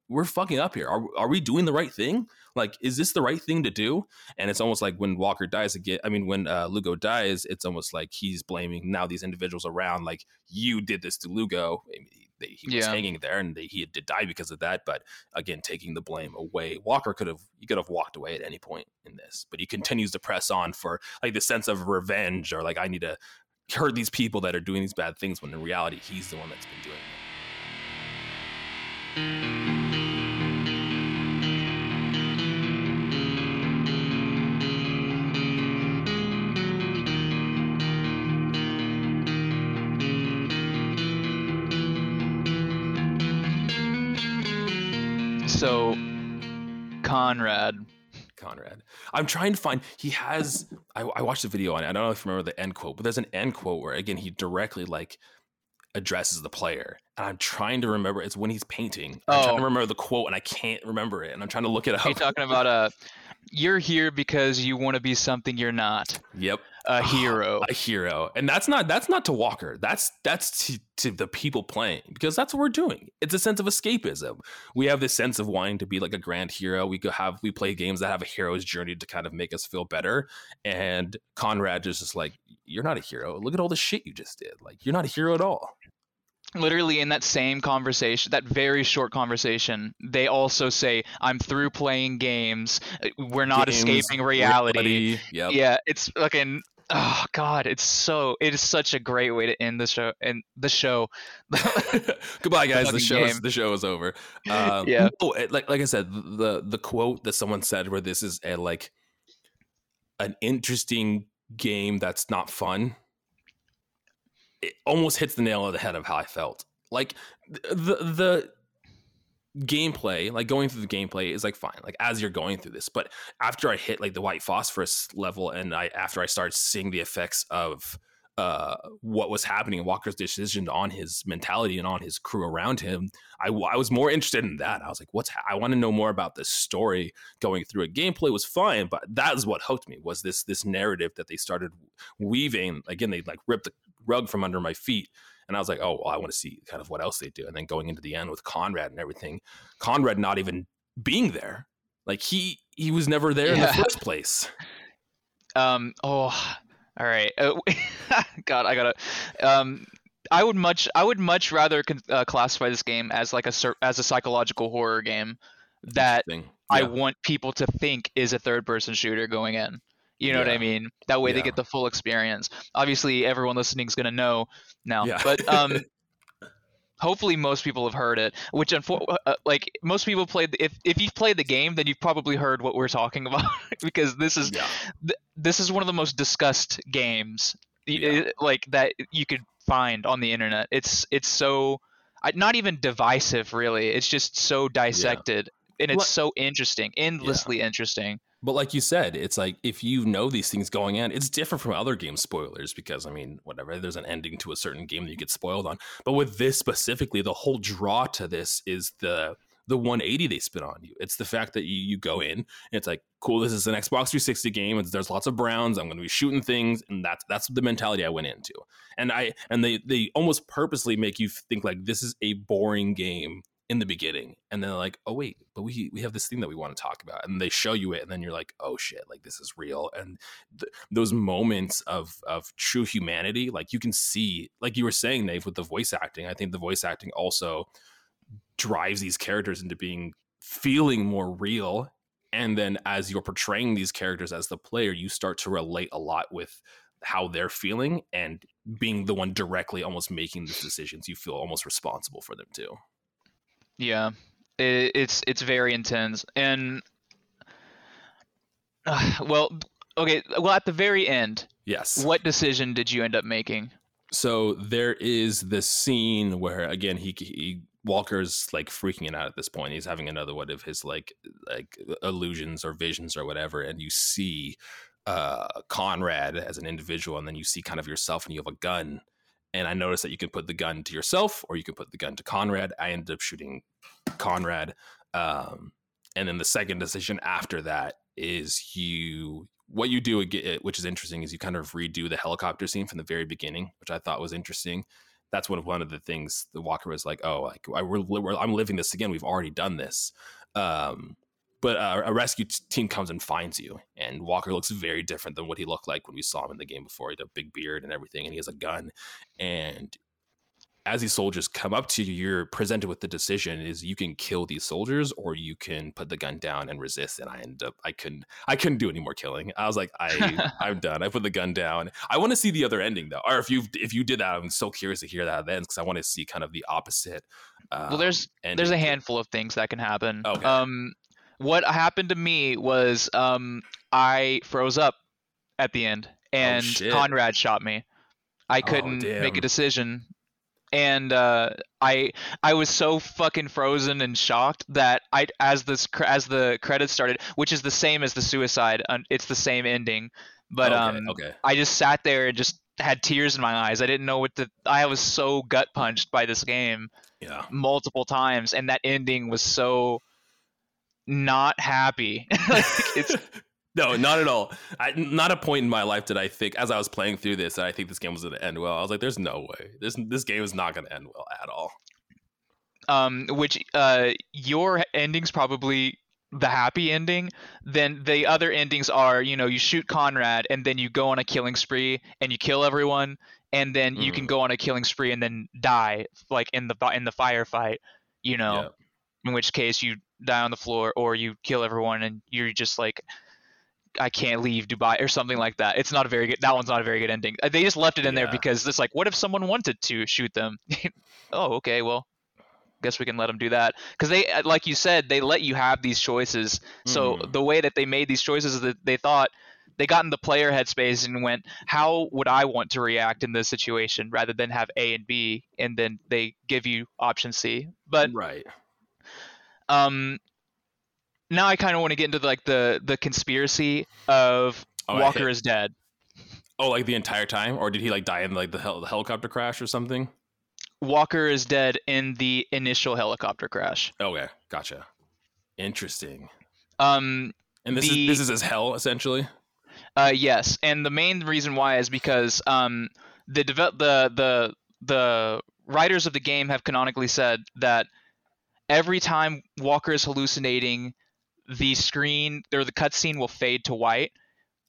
Speaker 1: we're fucking up here. Are, are we doing the right thing? Like, is this the right thing to do? And it's almost like when Walker dies again. I mean, when uh, Lugo dies, it's almost like he's blaming now these individuals around. Like, you did this to Lugo. He, he was yeah. hanging there, and they, he did die because of that. But again, taking the blame away, Walker could have he could have walked away at any point in this, but he continues to press on for like the sense of revenge or like I need to hurt these people that are doing these bad things. When in reality, he's the one that's been doing it.
Speaker 2: Conrad.
Speaker 1: Conrad. I'm trying to find. He has. I, I watched the video on it. I don't know if you remember the end quote, but there's an end quote where again he directly like addresses the player, and I'm trying to remember. It's when he's painting. I'm oh. trying to oh. remember the quote, and I can't remember it, and I'm trying to look it up.
Speaker 2: You're talking about uh, you're here because you want to be something you're not.
Speaker 1: Yep
Speaker 2: a hero.
Speaker 1: A hero. And that's not that's not to walker. That's that's to, to the people playing because that's what we're doing. It's a sense of escapism. We have this sense of wanting to be like a grand hero. We go have we play games that have a hero's journey to kind of make us feel better. And conrad is just like you're not a hero. Look at all the shit you just did. Like you're not a hero at all.
Speaker 2: Literally in that same conversation, that very short conversation, they also say, "I'm through playing games. We're not
Speaker 1: Games,
Speaker 2: escaping reality."
Speaker 1: reality, Yep.
Speaker 2: Yeah, it's fucking. Oh God, it's so. It is such a great way to end the show. And the show.
Speaker 1: Goodbye, guys. The
Speaker 2: fucking
Speaker 1: show is, the show is over. Um,
Speaker 2: Yeah.
Speaker 1: no, it- like like I said, the the quote that someone said where this is a like an interesting game that's not fun. It almost hits the nail on the head of how I felt. Like th- the the gameplay, like going through the gameplay is like fine, like as you're going through this. But after I hit like the white phosphorus level, and I after I started seeing the effects of uh what was happening walker's decision on his mentality and on his crew around him I, I was more interested in that i was like what's ha- i want to know more about this story going through it gameplay was fine but that is what hooked me was this this narrative that they started weaving again they like ripped the rug from under my feet and i was like oh well i want to see kind of what else they do and then going into the end with conrad and everything conrad not even being there like he he was never there in the first place
Speaker 2: Um. Oh. All right. Uh, God, I gotta. Um. I would much. I would much rather con- uh, classify this game as like a as a psychological horror game that
Speaker 1: Interesting.
Speaker 2: I want people to think is a third person shooter going in. You know what I mean? That way they get the full experience. Obviously, everyone listening is gonna know now,
Speaker 1: Yeah.
Speaker 2: but um, hopefully most people have heard it. Which, unfor- uh, like most people played. The, if if you've played the game, then you've probably heard what we're talking about because this is
Speaker 1: yeah
Speaker 2: th- this is one of the most discussed games
Speaker 1: Yeah.
Speaker 2: uh, like that you could find on the internet. It's it's so not even divisive really. It's just so dissected and it's
Speaker 1: Well-
Speaker 2: so interesting, endlessly interesting.
Speaker 1: But like you said, it's like if you know these things going in, it's different from other game spoilers because I mean, whatever, there's an ending to a certain game that you get spoiled on. But with this specifically, the whole draw to this is the the 180 they spin on you. It's the fact that you, you go in and it's like, cool, this is an Xbox 360 game. There's lots of browns. I'm going to be shooting things, and that's that's the mentality I went into. And I and they they almost purposely make you think like this is a boring game in the beginning and then like oh wait but we we have this thing that we want to talk about and they show you it and then you're like oh shit like this is real and th- those moments of of true humanity like you can see like you were saying Nave with the voice acting I think the voice acting also drives these characters into being feeling more real and then as you're portraying these characters as the player you start to relate a lot with how they're feeling and being the one directly almost making these decisions you feel almost responsible for them too
Speaker 2: Yeah. It, it's it's very intense and uh, well okay well at the very end
Speaker 1: yes
Speaker 2: what decision did you end up making
Speaker 1: so there is this scene where again he, he Walker's like freaking out at this point. He's having another one of his like like illusions or visions or whatever, and you see uh Conrad as an individual, and then you see kind of yourself, and you have a gun. And I noticed that you can put the gun to yourself, or you can put the gun to Conrad. I ended up shooting Conrad, um, and then the second decision after that is you what you do which is interesting is you kind of redo the helicopter scene from the very beginning which i thought was interesting. That's one of one of the things the walker was like oh like I, i'm living this again. We've already done this. Um, but uh, a rescue t- team comes and finds you and walker looks very different than what he looked like when we saw him in the game before he had a big beard and everything and he has a gun and as these soldiers come up to you, you're presented with the decision is you can kill these soldiers or you can put the gun down and resist. And I end up I couldn't I couldn't do any more killing. I was like, I I'm done. I put the gun down. I want to see the other ending though. Or if you if you did that, I'm so curious to hear that then because I want to see kind of the opposite. Um,
Speaker 2: well there's there's a handful of things that can happen
Speaker 1: Okay.
Speaker 2: um what happened to me was um i froze up at the end and
Speaker 1: Oh,
Speaker 2: conrad shot me i couldn't make a decision and uh, I I was so fucking frozen and shocked that I as this as the credits started, which is the same as the suicide, it's the same ending, but
Speaker 1: okay,
Speaker 2: um
Speaker 1: okay.
Speaker 2: I just sat there and just had tears in my eyes. I didn't know what to. I was so gut punched by this game
Speaker 1: Yeah.
Speaker 2: multiple times, and that ending was so not happy. like, it's
Speaker 1: no, not at all. I, not a point in my life did I think, as I was playing through this, that I think this game was going to end well. I was like, "There's no way. This this game is not going to end well at all."
Speaker 2: um which uh your ending's probably the happy ending then the other endings are you know you shoot conrad and then you go on a killing spree and you kill everyone and then you can
Speaker 1: Mhm.
Speaker 2: go on a killing spree and then die like in the in the firefight. You know,
Speaker 1: Yep.
Speaker 2: in which case you die on the floor or you kill everyone and you're just like I can't leave Dubai or something like that. It's not a very good. That one's not a very good ending. They just left it in there because it's like, what if someone wanted to shoot them? oh, okay, well, guess we can let them do that because they, uh, like you said, they let you have these choices. So
Speaker 1: Mhm.
Speaker 2: the way that they made these choices is that they thought they got in the player headspace and went, how would I want to react in this situation, rather than have A and B, and then they give you option C. But
Speaker 1: right.
Speaker 2: Um now i kind of want to get into like the the conspiracy of
Speaker 1: Oh,
Speaker 2: walker is dead
Speaker 1: Oh, like the entire time, or did he like die in like the, hel- the helicopter crash or something?
Speaker 2: walker is dead in the initial helicopter crash
Speaker 1: Okay, gotcha. Interesting.
Speaker 2: um
Speaker 1: And this
Speaker 2: The-
Speaker 1: is this is his hell essentially.
Speaker 2: uh yes and the main reason why is because um the develop the the the writers of the game have canonically said that every time walker is hallucinating the screen or the cutscene will fade to white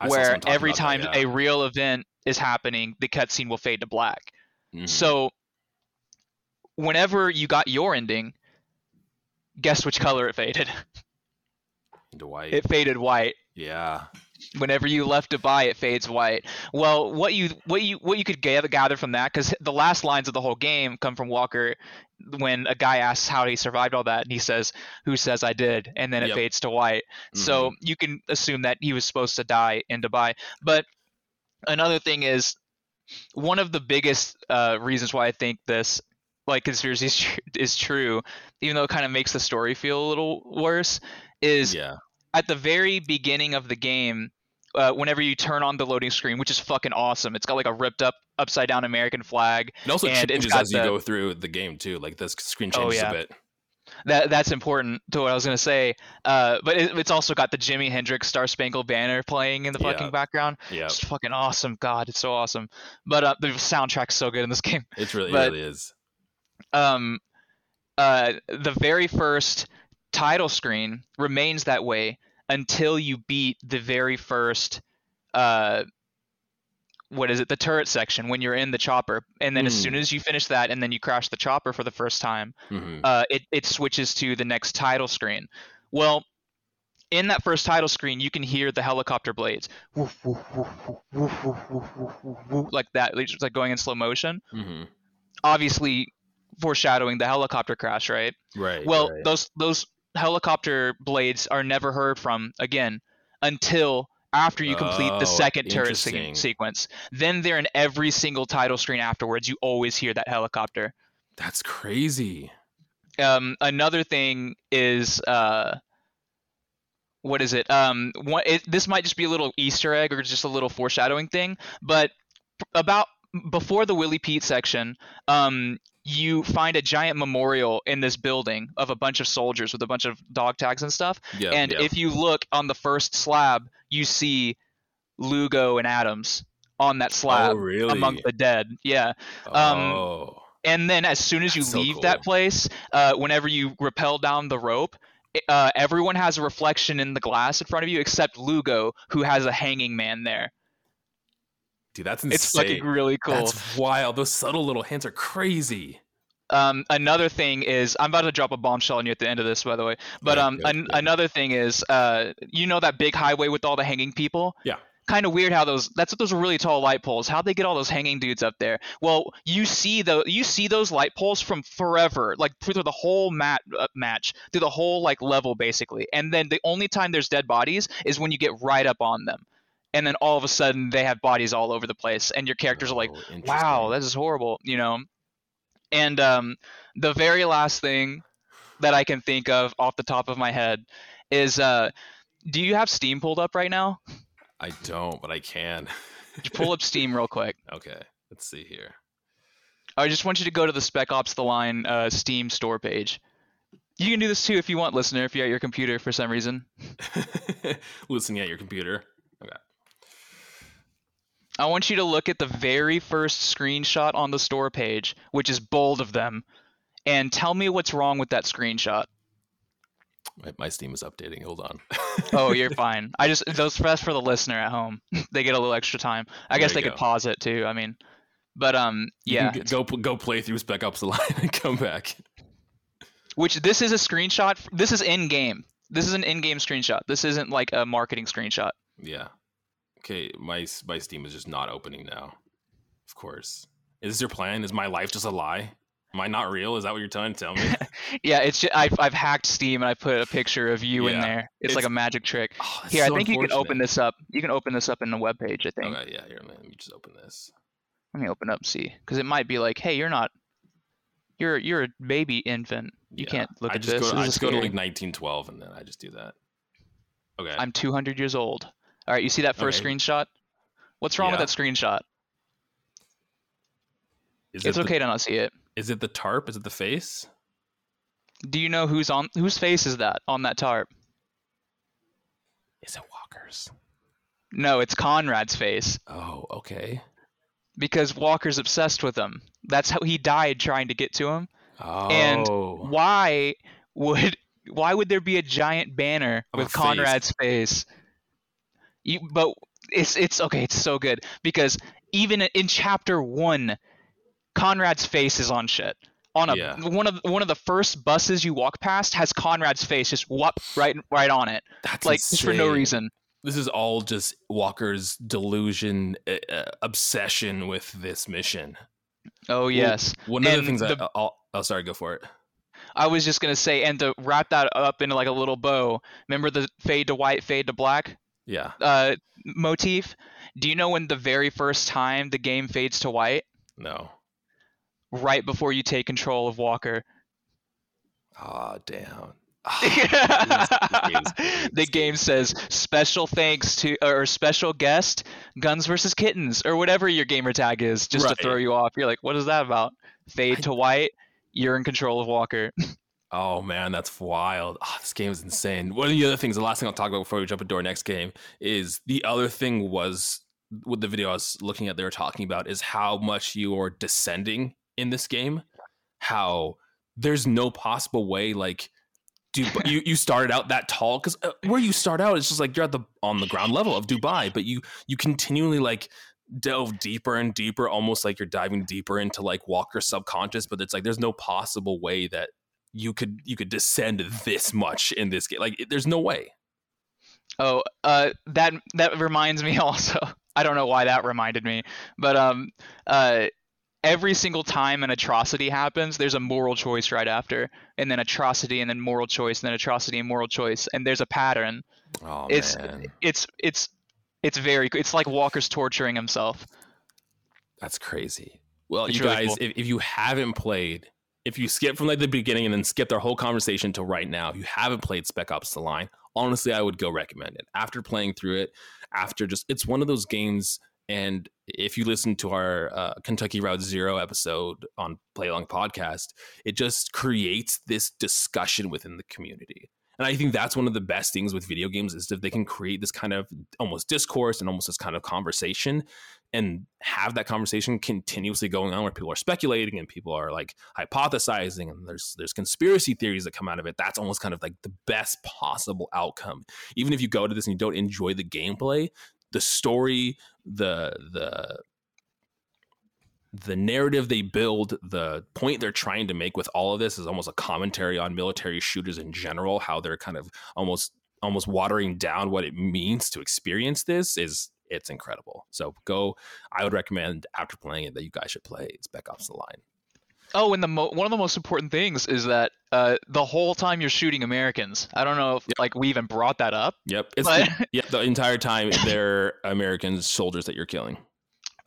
Speaker 1: I
Speaker 2: where every time
Speaker 1: that,
Speaker 2: a real event is happening the cutscene will fade to black
Speaker 1: yeah. Mhm.
Speaker 2: So, whenever you got your ending, guess which color it faded?
Speaker 1: Dwight.
Speaker 2: It faded white.
Speaker 1: yeah.
Speaker 2: Whenever you left Dubai, it fades white. Well, what you what you what you could gather gather from that, because the last lines of the whole game come from Walker, when a guy asks how he survived all that, and he says, "Who says I did?" and then it
Speaker 1: Yep.
Speaker 2: fades to white. So you can assume that he was supposed to die in Dubai. But another thing is, one of the biggest uh, reasons why I think this like conspiracy is, tr- is true, even though it kind of makes the story feel a little worse, is
Speaker 1: yeah.
Speaker 2: At the very beginning of the game. Uh, whenever you turn on the loading screen, which is fucking awesome, it's got like a ripped up upside down American flag.
Speaker 1: It also
Speaker 2: and
Speaker 1: changes as you go through the game too. Like the screen
Speaker 2: Oh,
Speaker 1: changes
Speaker 2: yeah.
Speaker 1: a bit.
Speaker 2: That that's important to what I was gonna say. Uh, but it, it's also got the Jimi Hendrix Star Spangled Banner playing in the fucking
Speaker 1: Yeah.
Speaker 2: background.
Speaker 1: Yeah.
Speaker 2: It's fucking awesome. God, it's so awesome. But uh, the soundtrack's so good in this game.
Speaker 1: It's really
Speaker 2: but-
Speaker 1: it really is.
Speaker 2: Um, uh, the very first title screen remains that way until you beat the very first uh, what is it the turret section when you're in the chopper and then mm. as
Speaker 1: hmm.
Speaker 2: soon as you finish that and then you crash the chopper for the first time
Speaker 1: mm-hmm.
Speaker 2: uh, it, it switches to the next title screen well in that first title screen you can hear the helicopter blades like that it's like going in slow motion
Speaker 1: mm-hmm.
Speaker 2: obviously foreshadowing the helicopter crash right
Speaker 1: right
Speaker 2: well
Speaker 1: right.
Speaker 2: those those helicopter blades are never heard from again until after you complete
Speaker 1: Oh,
Speaker 2: the second turret se- sequence. Then they're in every single title screen afterwards. You always hear that helicopter.
Speaker 1: That's crazy.
Speaker 2: um, another thing is uh, what is it? Um, one, it, this might just be a little Easter egg or just a little foreshadowing thing, but about before the Willie Pete section, um, you find a giant memorial in this building of a bunch of soldiers with a bunch of dog tags and stuff.
Speaker 1: Yeah.
Speaker 2: and
Speaker 1: yeah.
Speaker 2: if you look on the first slab, you see Lugo and Adams on that slab
Speaker 1: oh, really?
Speaker 2: among the dead. Yeah um,
Speaker 1: oh.
Speaker 2: and then as soon as you
Speaker 1: That's so
Speaker 2: leave that place uh, whenever you rappel down the rope uh, everyone has a reflection in the glass in front of you except lugo who has a hanging man there
Speaker 1: Dude, that's insane.
Speaker 2: it's fucking really cool
Speaker 1: That's wild. Those subtle little hints are crazy.
Speaker 2: um, another thing is i'm about to drop a bombshell on you at the end of this by the way but
Speaker 1: Yeah,
Speaker 2: um, an- another thing is uh, you know that big highway with all the hanging people
Speaker 1: Yeah.
Speaker 2: kind of weird how those that's what those are really tall light poles how'd they get all those hanging dudes up there well you see the you see those light poles from forever like through the whole mat uh, match through the whole like level basically and then the only time there's dead bodies is when you get right up on them and then all of a sudden they have bodies all over the place and your characters are like
Speaker 1: Oh,
Speaker 2: wow this is horrible you know and um the very last thing that i can think of off the top of my head is uh do you have steam pulled up right now
Speaker 1: I don't, but I can.
Speaker 2: Just pull up steam real quick
Speaker 1: okay. Let's see here.
Speaker 2: i just want you to go to the spec ops the line uh, steam store page you can do this too if you want listener if you're at your computer for some reason
Speaker 1: Listening at your computer.
Speaker 2: I want you to look at the very first screenshot on the store page which is bold of them and tell me what's wrong with that screenshot
Speaker 1: My, my Steam is updating. Hold on.
Speaker 2: oh, you're fine. I just those that's for the listener at home. they get a little extra time. I guess they
Speaker 1: you
Speaker 2: could pause it too. I mean, But um, yeah.
Speaker 1: can g- go go play through Spec Ops: The Line and come back.
Speaker 2: Which this is a screenshot. This is in game. This is an in-game screenshot. This isn't like a marketing screenshot.
Speaker 1: Yeah. Okay, my my Steam is just not opening now. Of course. Is this your plan? Is my life just a lie? Am I not real? Is that what you're trying to tell me?
Speaker 2: Yeah, it's just, I've I've hacked Steam and I put a picture of you in there. It's, like a magic trick.
Speaker 1: Oh,
Speaker 2: Here, I think you can open this up. You can open this up in the web page. I think.
Speaker 1: Okay, yeah, here, let me just open this.
Speaker 2: Let me open up see, because it might be like, hey, you're not. You're you're a baby infant. You
Speaker 1: Yeah,
Speaker 2: can't look
Speaker 1: I
Speaker 2: at
Speaker 1: just
Speaker 2: this.
Speaker 1: Go
Speaker 2: This
Speaker 1: I just go to like 1912 and then I just do that. Okay.
Speaker 2: I'm 200 years old. All right, you see that first
Speaker 1: Okay.
Speaker 2: screenshot? What's wrong
Speaker 1: Yeah.
Speaker 2: with that screenshot?
Speaker 1: is
Speaker 2: It's
Speaker 1: it
Speaker 2: okay to not see it.
Speaker 1: Is it the tarp? Is it the face?
Speaker 2: Do you know who's on whose face is that on that tarp?
Speaker 1: Is it Walker's?
Speaker 2: No, it's Conrad's face
Speaker 1: Oh, okay.
Speaker 2: because Walker's obsessed with him. That's how he died trying to get to him.
Speaker 1: Oh.
Speaker 2: And Why would why would there be a giant banner
Speaker 1: a
Speaker 2: with
Speaker 1: face.
Speaker 2: Conrad's face? You, but it's it's okay. It's so good because even in chapter one, Conrad's face is on shit. On a
Speaker 1: Yeah.
Speaker 2: one of one of the first buses you walk past has Conrad's face just whoop right right on it,
Speaker 1: That's
Speaker 2: like for no reason.
Speaker 1: This is all just Walker's delusion, uh, uh, obsession with this mission.
Speaker 2: Oh yes.
Speaker 1: One of the things I,
Speaker 2: the-
Speaker 1: I'll, oh, sorry, go for it.
Speaker 2: I was just gonna say, and to wrap that up into like a little bow. Remember the fade to white, fade to black
Speaker 1: Yeah.
Speaker 2: uh, motif? Do you know when the very first time the game fades to white?
Speaker 1: No.
Speaker 2: Right before you take control of Walker.
Speaker 1: Ah, damn. Ah, game's
Speaker 2: the game says special thanks to or special guest Guns versus Kittens or whatever your gamer tag is, just
Speaker 1: Right.
Speaker 2: to throw you off. You're like, what is that about? Fade
Speaker 1: I-
Speaker 2: to white. You're in control of Walker.
Speaker 1: Oh man, that's wild. Ah, this game is insane. One of the other things, the last thing I'll talk about before we jump into our next game is the other thing was with the video I was looking at, they were talking about is how much you are descending in this game. How there's no possible way, like, but you you started out that tall because uh, where you start out is just like you're at the on the ground level of Dubai, but you you continually like delve deeper and deeper, almost like you're diving deeper into like Walker's subconscious. But it's like there's no possible way that you could you could descend this much in this game. Like, it- there's no way.
Speaker 2: Oh, uh, that that reminds me also. I don't know why that reminded me, but um, uh, every single time an atrocity happens, there's a moral choice right after, and then atrocity, and then moral choice, and then atrocity and moral choice, and there's a pattern.
Speaker 1: Oh
Speaker 2: It's
Speaker 1: man,
Speaker 2: it's it's it's very it's like Walker's torturing himself.
Speaker 1: that's crazy. Well,
Speaker 2: It's
Speaker 1: you
Speaker 2: really
Speaker 1: guys,
Speaker 2: cool.
Speaker 1: if, if you haven't played, if you skip from like the beginning and then skip their whole conversation to right now, if you haven't played Spec Ops: The Line, honestly, I would go recommend it. After playing through it, after just it's one of those games. And if you listen to our uh, Kentucky Route Zero episode on Play Along podcast, it just creates this discussion within the community. And I think that's one of the best things with video games is that they can create this kind of almost discourse and almost this kind of conversation and have that conversation continuously going on where people are speculating and people are like hypothesizing and there's there's conspiracy theories that come out of it that's almost kind of like the best possible outcome. Even if you go to this and you don't enjoy the gameplay the story the the the narrative they build the point they're trying to make with all of this is almost a commentary on military shooters in general how they're kind of almost almost watering down what it means to experience this is it's incredible. So go. I would recommend after playing it that you guys should play It's Spec Ops: The Line.
Speaker 2: Oh, and the mo- one of the most important things is that uh, the whole time you're shooting Americans. I don't know if
Speaker 1: Yep.
Speaker 2: like we even brought that up.
Speaker 1: Yep, it's
Speaker 2: But-
Speaker 1: the, yeah. The entire time they're American soldiers that you're killing.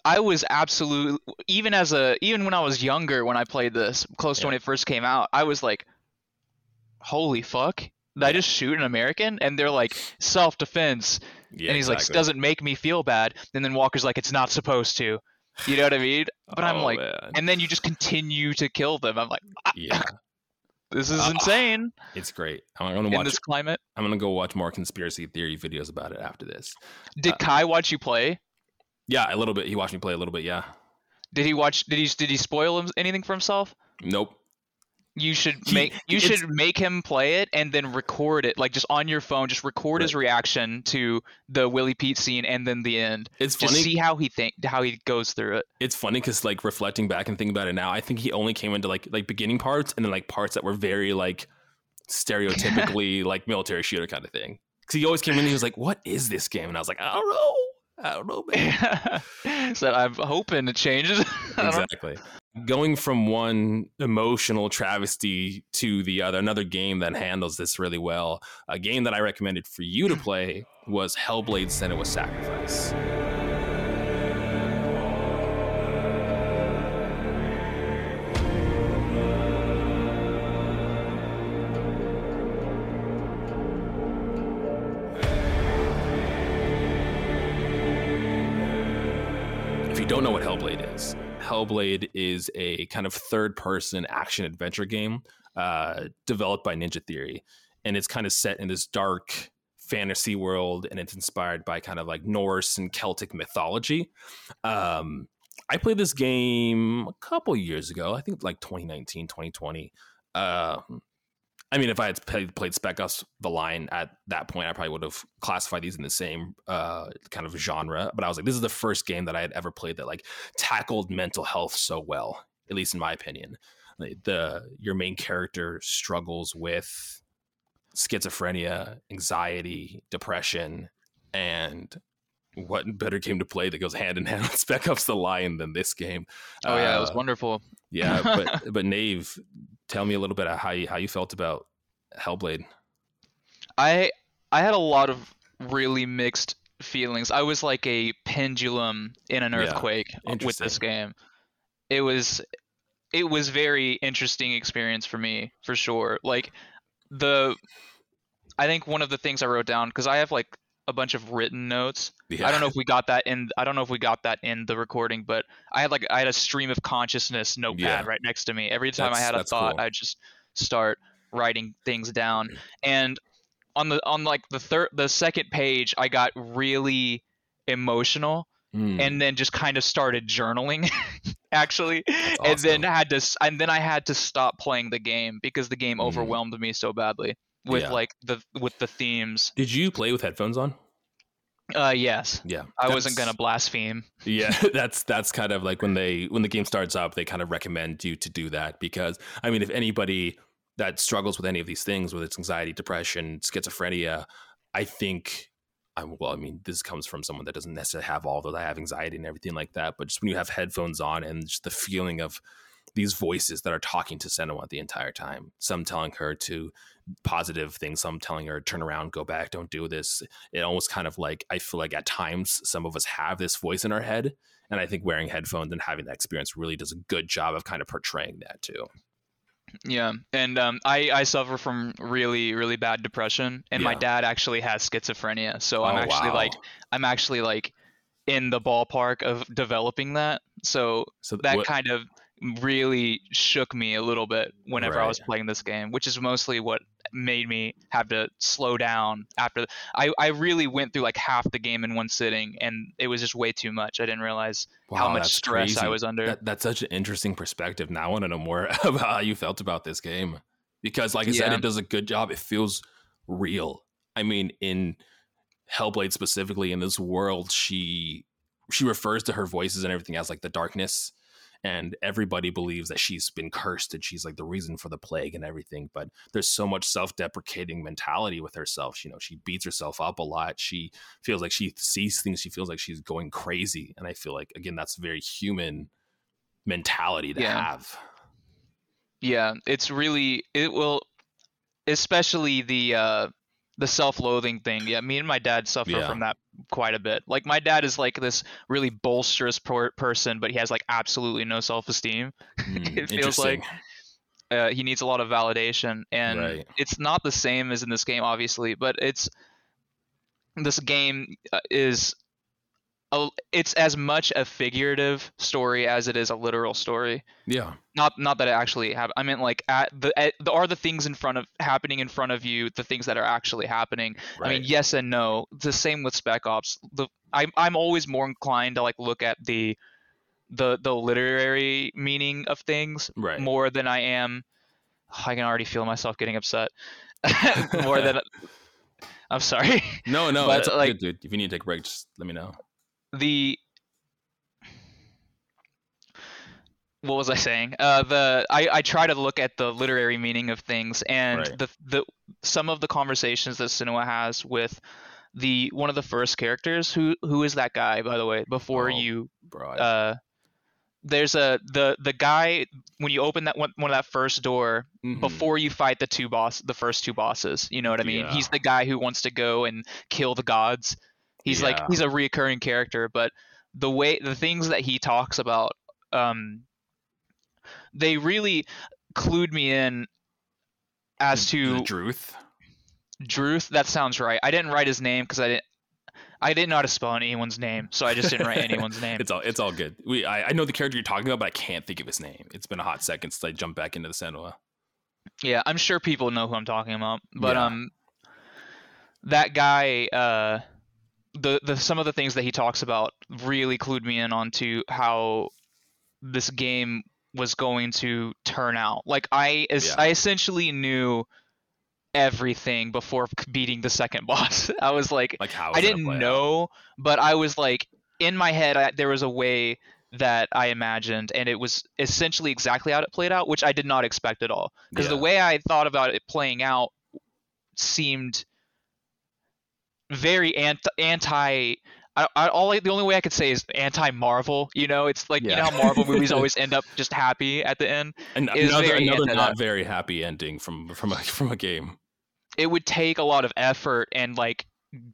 Speaker 2: I was absolute even as a even when I was younger when I played this close to
Speaker 1: Yeah.
Speaker 2: when it first came out I was like holy fuck did I just shoot an American and they're like self defense
Speaker 1: Yeah,
Speaker 2: and he's like doesn't make me feel bad and then Walker's like it's not supposed to you know what I mean but I'm
Speaker 1: Oh,
Speaker 2: like
Speaker 1: man.
Speaker 2: and then you just continue to kill them I'm like "Ah,
Speaker 1: yeah,
Speaker 2: this is
Speaker 1: Ah.
Speaker 2: insane
Speaker 1: it's great. I'm gonna
Speaker 2: in
Speaker 1: watch.
Speaker 2: this climate
Speaker 1: I'm gonna go watch more conspiracy theory videos about it after this.
Speaker 2: did
Speaker 1: Uh,
Speaker 2: Kai watch you play
Speaker 1: Yeah, a little bit. He watched me play a little bit. Yeah.
Speaker 2: did he watch did he did he spoil him anything for himself
Speaker 1: Nope.
Speaker 2: You should
Speaker 1: He-
Speaker 2: make you should make him play it and then record it like just on your phone just record his reaction to the Willie Pete scene and then the end
Speaker 1: It's
Speaker 2: just
Speaker 1: funny.
Speaker 2: see how he think how he goes through it
Speaker 1: it's funny because like reflecting back and thinking about it now, I think he only came into like like beginning parts and then like parts that were very like stereotypically like military shooter kind of thing. Because he always came in, and he was like, "What is this game?" And I was like, "I don't know, I don't know, man."
Speaker 2: so I'm hoping it changes
Speaker 1: exactly. Going from one emotional travesty to the other, another game that handles this really well. A game that I recommended for you to play was Hellblade: Senua's Sacrifice. Hellblade is a kind of third person action adventure game uh, developed by Ninja Theory. And it's kind of set in this dark fantasy world and it's inspired by kind of like Norse and Celtic mythology. Um, I played this game a couple years ago, I think like 2019, 2020. Um, I mean, if I had played, played Spec Ops The Line at that point, I probably would have classified these in the same uh, kind of genre. But I was like, this is the first game that I had ever played that like tackled mental health so well, at least in my opinion. Like, The your main character struggles with schizophrenia, anxiety, depression, and what better game to play that goes hand in hand with Spec Ops: The Line than this game?
Speaker 2: oh yeah it was
Speaker 1: Uh,
Speaker 2: wonderful
Speaker 1: yeah, but but Nave, tell me a little bit of how you how you felt about Hellblade.
Speaker 2: I I had a lot of really mixed feelings. I was like a pendulum in an
Speaker 1: Yeah,
Speaker 2: earthquake with this game. It was it was very interesting experience for me for sure. Like the I think one of the things I wrote down cuz I have like a bunch of written notes.
Speaker 1: Yeah.
Speaker 2: I don't know if we got that in I don't know if we got that in the recording, but I had like I had a stream of consciousness notepad
Speaker 1: Yeah.
Speaker 2: right next to me. Every time I had a thought,
Speaker 1: cool.
Speaker 2: I'd just start writing things down. And on the on like the third the second page, I got really emotional
Speaker 1: Mm,
Speaker 2: and then just kind of started journaling actually
Speaker 1: that's
Speaker 2: and then had to and then I had to stop playing the game because the game
Speaker 1: Mhm.
Speaker 2: overwhelmed me so badly with
Speaker 1: Yeah.
Speaker 2: like the with the themes.
Speaker 1: Did you play with headphones on?
Speaker 2: Uh yes.
Speaker 1: Yeah,
Speaker 2: I wasn't gonna blaspheme.
Speaker 1: Yeah, that's that's kind of like when they when the game starts up, they kind of recommend you to do that because I mean, if anybody that struggles with any of these things, whether it's anxiety, depression, schizophrenia, I think. I, well, I mean, this comes from someone that doesn't necessarily have all those. I have anxiety and everything like that, but just when you have headphones on and just the feeling of these voices that are talking to Senua the entire time, some telling her to positive things, i'm telling her turn around, go back, don't do this. It almost kind of like I feel like at times some of us have this voice in our head, and I think wearing headphones and having that experience really does a good job of kind of portraying that too.
Speaker 2: Yeah, and um, I I suffer from really really bad depression, and my dad actually has schizophrenia. So I'm
Speaker 1: Oh,
Speaker 2: actually
Speaker 1: wow.
Speaker 2: like I'm actually like in the ballpark of developing that. So
Speaker 1: so
Speaker 2: that
Speaker 1: what-
Speaker 2: kind of really shook me a little bit whenever I was playing this game, which is mostly what made me have to slow down after. I I really went through like half the game in one sitting, and it was just way too much. I didn't realize how much stress I was under.
Speaker 1: That, that's such an interesting perspective. Now I want to know more about how you felt about this game because, like I said, it does a good job. It feels real. I mean, in Hellblade specifically, in this world, she she refers to her voices and everything as like the darkness, and everybody believes that she's been cursed and she's like the reason for the plague and everything. But there's so much self-deprecating mentality with herself. You know, she beats herself up a lot. She feels like she sees things. She feels like she's going crazy, and I feel like again that's very human mentality to
Speaker 2: Yeah.
Speaker 1: have.
Speaker 2: Yeah, it's really it will especially the uh the self-loathing thing. Yeah, me and my dad suffer
Speaker 1: Yeah.
Speaker 2: from that quite a bit. Like my dad is like this really bolsterous per- person, but he has like absolutely no self-esteem.
Speaker 1: Hmm,
Speaker 2: It feels like- Uh, he needs a lot of validation and
Speaker 1: Right.
Speaker 2: it's not the same as in this game obviously, but it's this game uh, is a, it's as much a figurative story as it is a literal story
Speaker 1: yeah,
Speaker 2: not not that it actually have i meant like at the, at, the are the things in front of happening in front of you the things that are actually happening
Speaker 1: right.
Speaker 2: i mean yes and no the same with spec ops the i'm i'm always more inclined to like look at the the the literary meaning of things
Speaker 1: right.
Speaker 2: more than i am I can already feel myself getting upset more than. I'm sorry.
Speaker 1: No, no,
Speaker 2: But, like-
Speaker 1: good, dude. If you need to take a break, just let me know.
Speaker 2: The what was I saying? Uh, the I, I try to look at the literary meaning of things, and
Speaker 1: Right.
Speaker 2: the the some of the conversations that Senua has with the one of the first characters. Who who is that guy, by the way? Before
Speaker 1: Oh,
Speaker 2: you,
Speaker 1: Bro,
Speaker 2: uh, there's a the the guy when you open that one, one of that first door
Speaker 1: mhm.
Speaker 2: before you fight the two boss the first two bosses you know what i mean
Speaker 1: Yeah.
Speaker 2: he's the guy who wants to go and kill the gods he's like he's a reoccurring character but the way the things that he talks about um they really clued me in as to
Speaker 1: the truth.
Speaker 2: druth that sounds right i didn't write his name because i didn't i didn't know how to spell anyone's name so i just didn't write anyone's name
Speaker 1: It's all it's all good. We I, I know the character you're talking about, but I can't think of his name. It's been a hot second since I jumped back into the Senua.
Speaker 2: Yeah, I'm sure people know who I'm talking about, but
Speaker 1: Yeah.
Speaker 2: um, that guy, uh, the the some of the things that he talks about really clued me in onto how this game was going to turn out. Like I, es-
Speaker 1: Yeah.
Speaker 2: I essentially knew everything before beating the second boss. I was like,
Speaker 1: Like how
Speaker 2: I
Speaker 1: is it gonna
Speaker 2: didn't
Speaker 1: play out?
Speaker 2: know, but I was like in my head. I, there was a way that I imagined, and it was essentially exactly how it played out, which I did not expect at all. Because the way I thought about it playing out seemed very anti. anti I, I, all I, the only way I could say is anti-Marvel. You know, it's like you know how Marvel movies always end up just happy at the end.
Speaker 1: And another another not very happy ending from from a from a game.
Speaker 2: it would take a lot of effort and like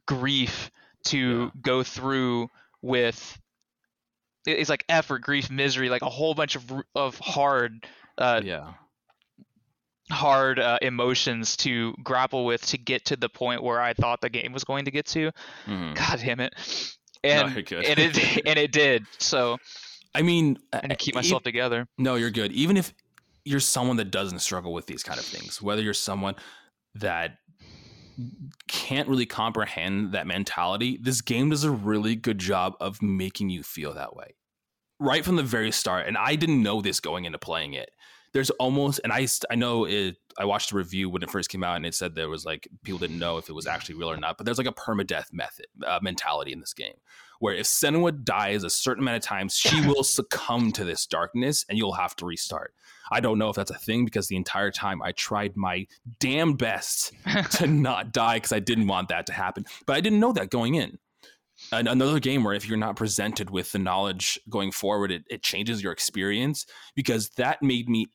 Speaker 2: grief to
Speaker 1: Yeah.
Speaker 2: go through with it's like effort grief misery like a whole bunch of of hard uh
Speaker 1: yeah.
Speaker 2: Hard uh, emotions to grapple with to get to the point where I thought the game was going to get to
Speaker 1: Mhm.
Speaker 2: god damn it and
Speaker 1: you're
Speaker 2: and it and it did so
Speaker 1: I mean,
Speaker 2: and to keep
Speaker 1: e-
Speaker 2: myself together
Speaker 1: No, you're good. Even if you're someone that doesn't struggle with these kind of things, whether you're someone that can't really comprehend that mentality, this game does a really good job of making you feel that way. Right from the very start, and I didn't know this going into playing it. There's almost, and I, I know it. I watched a review when it first came out, and it said there was like people didn't know if it was actually real or not. But there's like a permadeath method uh, mentality in this game, where if Senua dies a certain amount of times, she will succumb to this darkness, and you'll have to restart. I don't know if that's a thing because the entire time I tried my damn best to not die because I didn't want that to happen. But I didn't know that going in. Another game where if you're not presented with the knowledge going forward, it, it changes your experience because that made me,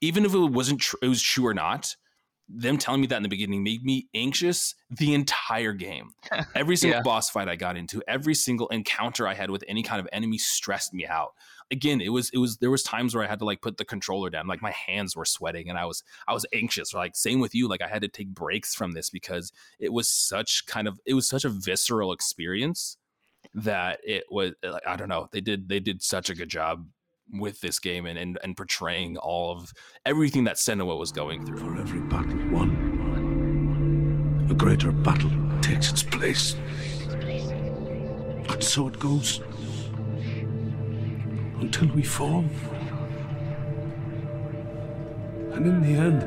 Speaker 1: even if it wasn't tr- it was true or not, them telling me that in the beginning made me anxious the entire game. Every single
Speaker 2: Yeah.
Speaker 1: boss fight I got into, every single encounter I had with any kind of enemy stressed me out. Again, it was it was there was times where I had to like put the controller down, like my hands were sweating and I was I was anxious. Like same with you, like I had to take breaks from this because it was such kind of it was such a visceral experience that it was like I don't know. They did they did such a good job with this game and and, and portraying all of everything that Senua was going through.
Speaker 3: For every battle won, a greater battle takes its place. And so it goes. Until we fall. And in the end,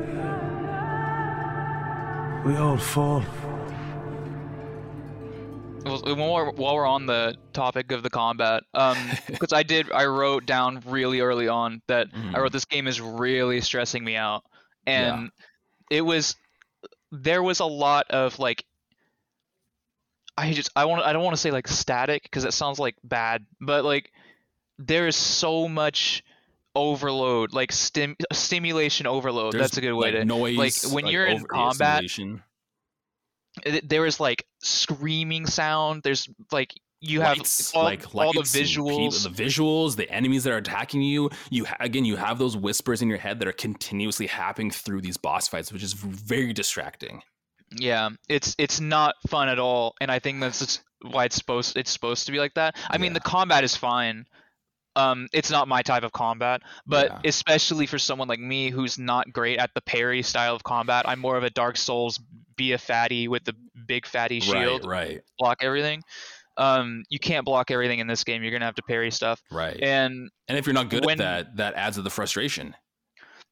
Speaker 3: we all fall.
Speaker 2: Well, while we're, while we're on the topic of the combat, um, because I did, I wrote down really early on that
Speaker 1: Mhm.
Speaker 2: I wrote this game is really stressing me out, and it was, there was a lot of like, I just, I want, I don't want to say like static because it sounds like bad, but like, there is so much overload, like stim, stimulation overload.
Speaker 1: There's,
Speaker 2: That's a good way
Speaker 1: like,
Speaker 2: to
Speaker 1: noise,
Speaker 2: like when
Speaker 1: like,
Speaker 2: you're in combat there is like screaming sound. There's like you have
Speaker 1: lights,
Speaker 2: all,
Speaker 1: like
Speaker 2: all the visuals.
Speaker 1: the visuals, the enemies that are attacking you. You ha- again, you have those whispers in your head that are continuously happening through these boss fights, which is very distracting.
Speaker 2: Yeah, it's it's not fun at all, and I think that's why it's supposed it's supposed to be like that. I mean, the combat is fine. Um, it's not my type of combat, but
Speaker 1: Yeah.
Speaker 2: especially for someone like me who's not great at the parry style of combat, I'm more of a Dark Souls, be a fatty with the big fatty shield,
Speaker 1: Right, right,
Speaker 2: block everything. Um, you can't block everything in this game. You're gonna have to parry stuff,
Speaker 1: right.
Speaker 2: and
Speaker 1: And if you're not good
Speaker 2: when-
Speaker 1: at that, that adds to the frustration.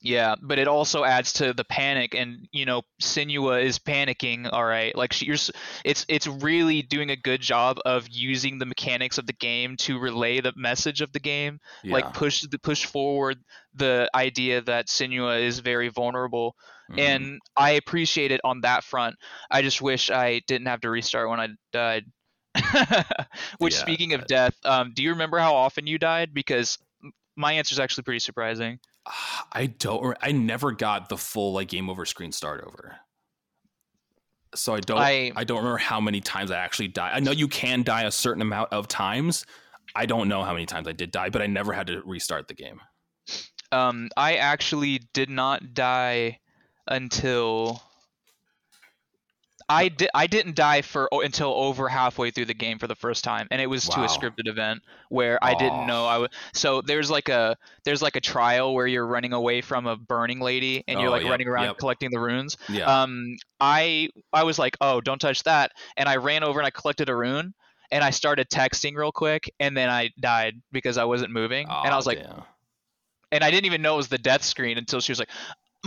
Speaker 2: Yeah, but it also adds to the panic, and you know, Senua is panicking. All right, like she, you're, s- it's it's really doing a good job of using the mechanics of the game to relay the message of the game,
Speaker 1: Yeah.
Speaker 2: like push the push forward the idea that Senua is very vulnerable,
Speaker 1: Mhm.
Speaker 2: and I appreciate it on that front. I just wish I didn't have to restart when I died. Which,
Speaker 1: Yeah,
Speaker 2: speaking of death, um, do you remember how often you died? Because my answer is actually pretty surprising.
Speaker 1: I don't. I never got the full like game over screen start over. So I don't. I,
Speaker 2: I-
Speaker 1: don't remember how many times I actually died. I know you can die a certain amount of times. I don't know how many times I did die, but I never had to restart the game.
Speaker 2: Um, I actually did not die until I did. I didn't die for o- until over halfway through the game for the first time, and it was to a scripted event where I didn't know I was. So there's like a there's like a trial where you're running away from a burning lady, and you're
Speaker 1: Oh,
Speaker 2: like
Speaker 1: yep,
Speaker 2: running around
Speaker 1: yep.
Speaker 2: collecting the runes.
Speaker 1: Yeah.
Speaker 2: Um, I I was like, oh, don't touch that, and I ran over and I collected a rune. And I started texting real quick, and then I died because I wasn't moving. and I was like,
Speaker 1: damn.
Speaker 2: and I didn't even know it was the death screen until she was like,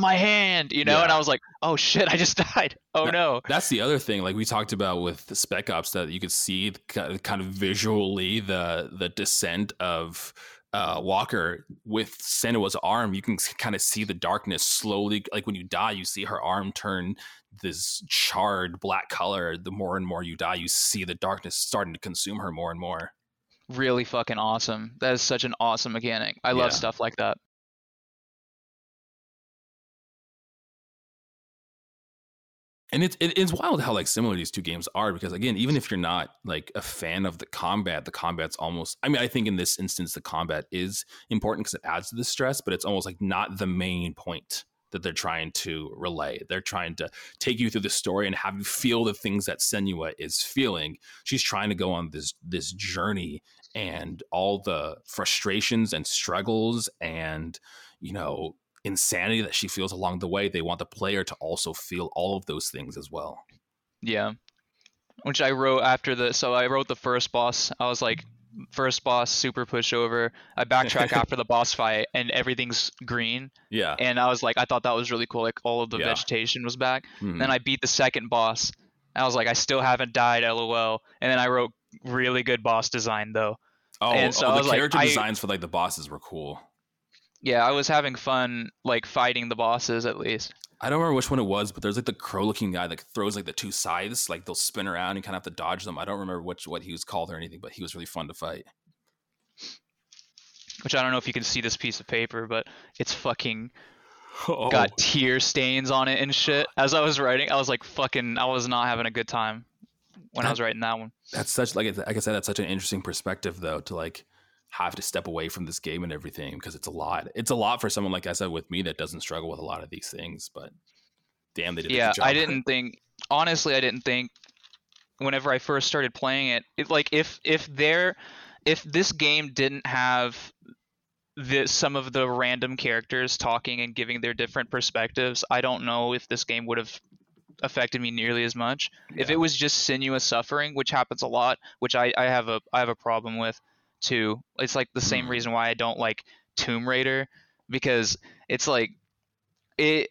Speaker 2: "My hand," you know, and I was like, "Oh shit, I just died." Oh
Speaker 1: That-
Speaker 2: no.
Speaker 1: That's the other thing, like we talked about with the Spec Ops, that you could see kind of visually the the descent of uh, Walker with Senua's arm. You can kind of see the darkness slowly, like when you die, you see her arm turn this charred black color. The more and more you die, you see the darkness starting to consume her more and more.
Speaker 2: Really fucking awesome. That is such an awesome mechanic. I love stuff like that.
Speaker 1: And it's it, it's wild how like similar these two games are because again even if you're not like a fan of the combat the combat's almost i mean i think in this instance the combat is important because it adds to the stress but it's almost like not the main point that they're trying to relay. They're trying to take you through the story and have you feel the things that senua is feeling. She's trying to go on this this journey and all the frustrations and struggles and you know insanity that she feels along the way they want the player to also feel all of those things as well
Speaker 2: Yeah. Which I wrote after the so I wrote the first boss. I was like first boss super pushover. I backtrack after the boss fight and everything's green
Speaker 1: yeah
Speaker 2: and I was like I thought that was really cool like all of the
Speaker 1: Yeah.
Speaker 2: vegetation was back.
Speaker 1: Mhm.
Speaker 2: Then I beat the second boss. I was like I still haven't died lol. And then I wrote really good boss design though.
Speaker 1: oh,
Speaker 2: and so
Speaker 1: oh, the
Speaker 2: was like,
Speaker 1: character
Speaker 2: I-
Speaker 1: designs for like the bosses were cool
Speaker 2: Yeah, I was having fun like fighting the bosses at least.
Speaker 1: i don't remember which one it was but there's like the crow looking guy that throws like the two scythes like they'll spin around and you kind of have to dodge them i don't remember which what he was called or anything but he was really fun to fight
Speaker 2: Which I don't know if you can see this piece of paper, but it's fucking
Speaker 1: oh,
Speaker 2: got tear stains on it and shit. As I was writing, I was like fucking I was not having a good time when I was writing that one.
Speaker 1: that's such like like i said that's such an interesting perspective though to like have to step away from this game and everything because it's a lot it's a lot for someone like i said with me that doesn't struggle with a lot of these things but damn they did a
Speaker 2: Yeah,
Speaker 1: good job.
Speaker 2: I didn't think honestly I didn't think whenever I first started playing it, it like if if there if this game didn't have the, some of the random characters talking and giving their different perspectives, I don't know if this game would have affected me nearly as much. If it was just Senua's suffering, which happens a lot, which I, I have a I have a problem with too. It's like the same
Speaker 1: Mhm.
Speaker 2: reason why I don't like Tomb Raider because it's like it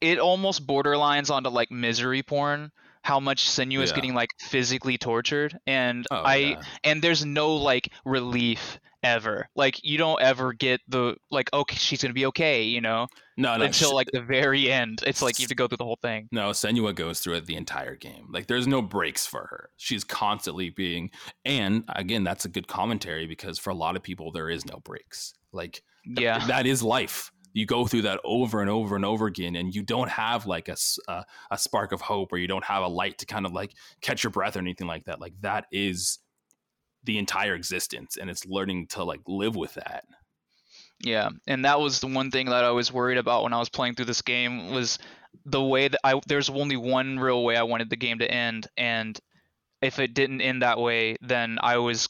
Speaker 2: it almost borderlines onto like misery porn how much Senua's
Speaker 1: Yeah.
Speaker 2: getting like physically tortured and
Speaker 1: Oh,
Speaker 2: I
Speaker 1: yeah.
Speaker 2: and there's no like relief ever. Like you don't ever get the like okay she's gonna be okay, you know,
Speaker 1: no, no,
Speaker 2: until like the very end. It's like you have to go through the whole thing.
Speaker 1: No, Senua goes through it the entire game. Like there's no breaks for her. She's constantly being and again, that's a good commentary because for a lot of people there is no breaks. Like
Speaker 2: Yeah.
Speaker 1: that is life. You go through that over and over and over again and you don't have like a a spark of hope or you don't have a light to kind of like catch your breath or anything like that. Like that is the entire existence and it's learning to like live with that.
Speaker 2: Yeah, and that was the one thing that I was worried about when I was playing through this game was the way that I there's only one real way I wanted the game to end and if it didn't end that way, then I was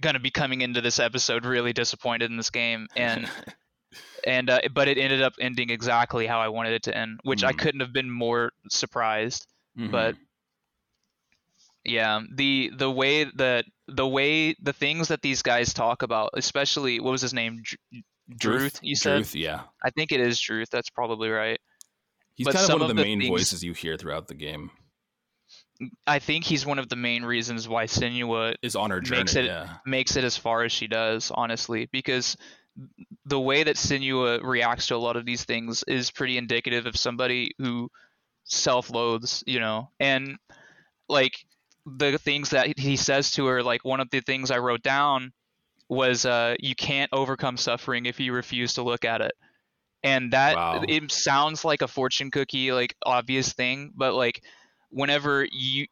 Speaker 2: going to be coming into this episode really disappointed in this game and and uh, but it ended up ending exactly how I wanted it to end, which I
Speaker 1: Mhm.
Speaker 2: couldn't have been more surprised.
Speaker 1: Mhm.
Speaker 2: But yeah, the the way that the way the things that these guys talk about, especially what was his name, Druth, you said?
Speaker 1: Druth, yeah.
Speaker 2: I think it is Druth. That's probably right.
Speaker 1: He's
Speaker 2: But
Speaker 1: kind of one of
Speaker 2: of
Speaker 1: the
Speaker 2: the
Speaker 1: main
Speaker 2: things-
Speaker 1: voices you hear throughout the game.
Speaker 2: I think he's one of the main reasons why Senua
Speaker 1: Is on her journey.
Speaker 2: Makes it-
Speaker 1: yeah.
Speaker 2: makes it as far as she does, honestly, because the way that Senua reacts to a lot of these things is pretty indicative of somebody who self-loathes, you know, and like the things that he says to her, like one of the things I wrote down was, uh, "You can't overcome suffering if you refuse to look at it," and that
Speaker 1: Wow.
Speaker 2: it sounds like a fortune cookie, like obvious thing, but like whenever you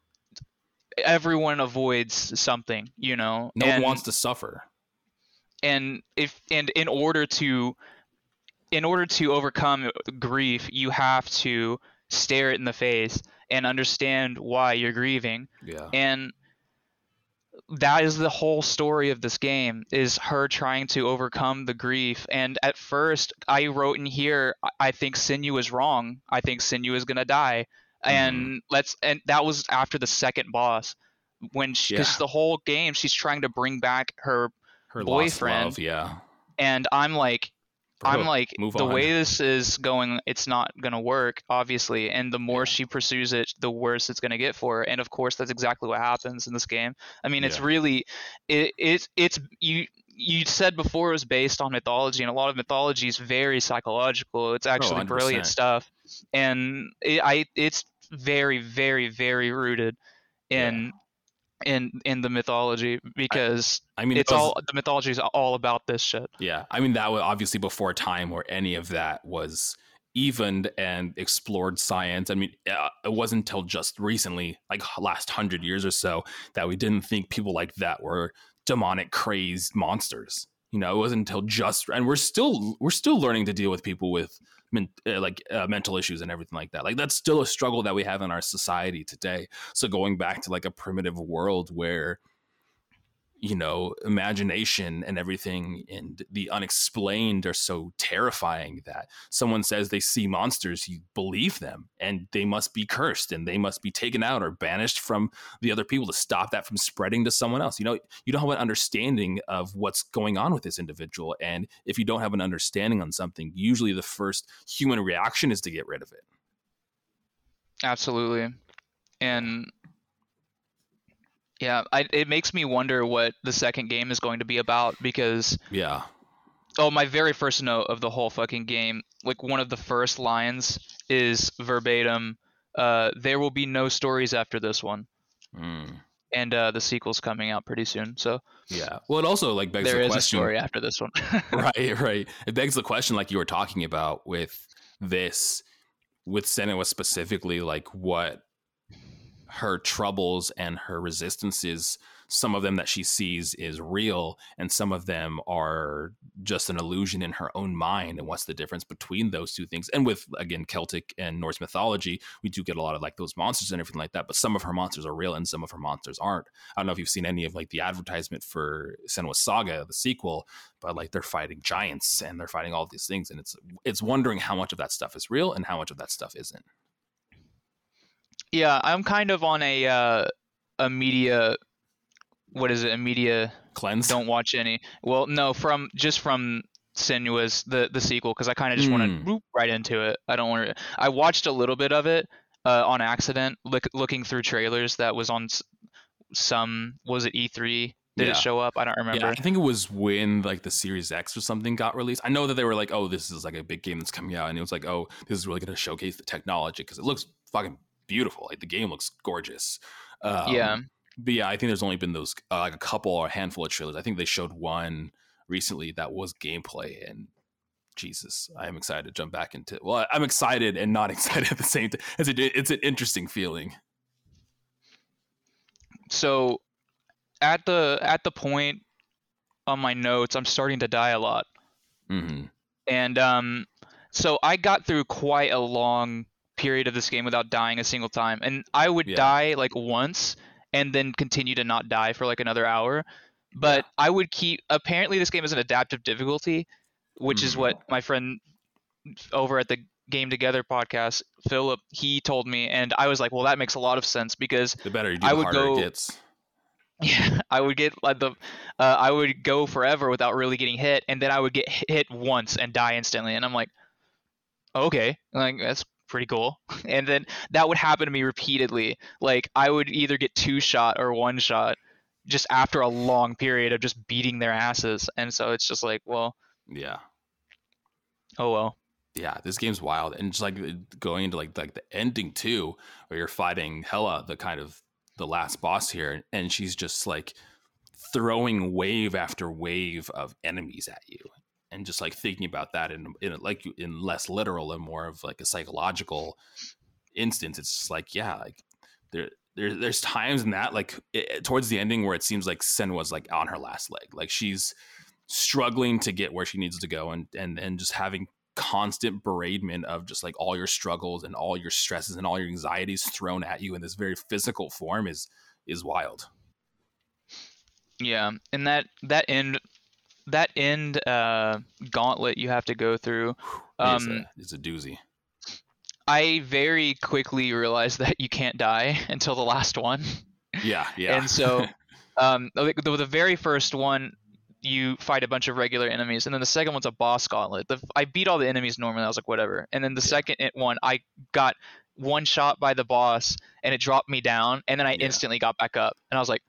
Speaker 2: everyone avoids something, you know.
Speaker 1: No
Speaker 2: and,
Speaker 1: one wants to suffer.
Speaker 2: and if and in order to in order to overcome grief, you have to stare it in the face and understand why you're grieving.
Speaker 1: Yeah.
Speaker 2: And that is the whole story of this game is her trying to overcome the grief and at first i wrote in here I- think Senua is wrong i think Senua is going to die mm-hmm. and let's and that was after the second boss when she
Speaker 1: Yeah.
Speaker 2: the whole game she's trying to bring back her
Speaker 1: Her
Speaker 2: boyfriend.
Speaker 1: Love, yeah.
Speaker 2: and i'm like I'm like
Speaker 1: move
Speaker 2: the
Speaker 1: on.
Speaker 2: way this is going, it's not gonna work, obviously. And the more she pursues it, the worse it's gonna get for her. And of course, that's exactly what happens in this game. I mean, it's
Speaker 1: Yeah.
Speaker 2: really, it, it's it's you you said before it was based on mythology, and a lot of mythology is very psychological. It's oh, actually brilliant stuff, and it, I it's very very very rooted in in in the mythology because
Speaker 1: I mean,
Speaker 2: it's all the mythology is all about this shit.
Speaker 1: Yeah, I mean that was obviously before a time where any of that was evened and explored science. I mean, uh, it wasn't until just recently, like last hundred years or so, that we didn't think people like that were demonic, crazed monsters. You know, it wasn't until just, and we're still we're still learning to deal with people with men, uh, like uh, mental issues and everything like that. Like that's still a struggle that we have in our society today. So going back to like a primitive world where you know, imagination and everything and the unexplained are so terrifying that someone says they see monsters, you believe them and they must be cursed and they must be taken out or banished from the other people to stop that from spreading to someone else. You know, you don't have an understanding of what's going on with this individual. And if you don't have an understanding on something, usually the first human reaction is to get rid of it.
Speaker 2: Absolutely. And yeah, I, it makes me wonder what the second game is going to be about because
Speaker 1: Yeah.
Speaker 2: oh, my very first note of the whole fucking game, like one of the first lines is verbatim, uh, there will be no stories after this one.
Speaker 1: Mm.
Speaker 2: And uh, the sequel's coming out pretty soon, so
Speaker 1: Yeah. Well, it also like begs
Speaker 2: there
Speaker 1: the
Speaker 2: is a
Speaker 1: question.
Speaker 2: story after this one.
Speaker 1: right, right. It begs the question, like you were talking about with this, with Senua specifically, like what her troubles and her resistances, some of them that she sees is real, and some of them are just an illusion in her own mind. And what's the difference between those two things? And with again Celtic and Norse mythology, we do get a lot of like those monsters and everything like that. But some of her monsters are real, and some of her monsters aren't. I don't know if you've seen any of like the advertisement for Senua Saga, the sequel, but like they're fighting giants and they're fighting all these things, and it's it's wondering how much of that stuff is real and how much of that stuff isn't.
Speaker 2: Yeah, I'm kind of on a uh, a media, what is it? A media
Speaker 1: Cleanse.
Speaker 2: don't watch any. Well, no, from just from Senua's the the sequel because I kind of just want
Speaker 1: Mm.
Speaker 2: to right into it. I don't want to. I watched a little bit of it uh, on accident, look, looking through trailers that was on some. Was it E3? Did
Speaker 1: Yeah.
Speaker 2: it show up? I don't remember.
Speaker 1: Yeah, I think it was when like the Series X or something got released. I know that they were like, "Oh, this is like a big game that's coming out," and it was like, "Oh, this is really going to showcase the technology because it looks fucking beautiful. Like the game looks gorgeous." Um,
Speaker 2: yeah,
Speaker 1: but yeah, I think there's only been those uh, like a couple or a handful of trailers. I think they showed one recently that was gameplay, and Jesus, I am excited to jump back into. Well, I'm excited and not excited at the same time. It's a, it's an interesting feeling.
Speaker 2: so at the at the point on my notes, I'm starting to die a lot.
Speaker 1: hmm
Speaker 2: and um, so I got through quite a long period of this game without dying a single time, and I would
Speaker 1: Yeah.
Speaker 2: die like once and then continue to not die for like another hour. But I would keep. Apparently, this game is an adaptive difficulty, which is
Speaker 1: Mm.
Speaker 2: what my friend over at the Game Together podcast, Philip, he told me, and I was like, well, that makes a lot of sense because
Speaker 1: The better you do,
Speaker 2: I
Speaker 1: the
Speaker 2: would
Speaker 1: harder
Speaker 2: go-
Speaker 1: it gets.
Speaker 2: Yeah, I would get like the, uh, I would go forever without really getting hit, and then I would get hit once and die instantly, and I'm like, okay, like that's pretty cool. And then that would happen to me repeatedly. Like I would either get two shot or one shot, just after a long period of just beating their asses, and so it's just like, well,
Speaker 1: Yeah.
Speaker 2: oh well.
Speaker 1: Yeah, this game's wild, and just like going into like like the ending too, where you're fighting Hela, the kind of the last boss here, and she's just like throwing wave after wave of enemies at you, and just like thinking about that in in like in less literal and more of like a psychological instance. It's just like yeah, like there. There, there's times in that like it, towards the ending where it seems like Sen was like on her last leg like she's struggling to get where she needs to go and and and just having constant beratement of just like all your struggles and all your stresses and all your anxieties thrown at you in this very physical form is is wild.
Speaker 2: Yeah, and that that end that end uh, gauntlet you have to go through.
Speaker 1: it's,
Speaker 2: Um,
Speaker 1: a, it's a doozy.
Speaker 2: I very quickly realized that you can't die until the last one.
Speaker 1: Yeah, yeah.
Speaker 2: And so, um, the, the the very first one, you fight a bunch of regular enemies, and then the second one's a boss gauntlet. The, I beat all the enemies normally. I was like, whatever. And then the
Speaker 1: Yeah.
Speaker 2: second one, I got one shot by the boss, and it dropped me down, and then I
Speaker 1: Yeah.
Speaker 2: instantly got back up, and I was like,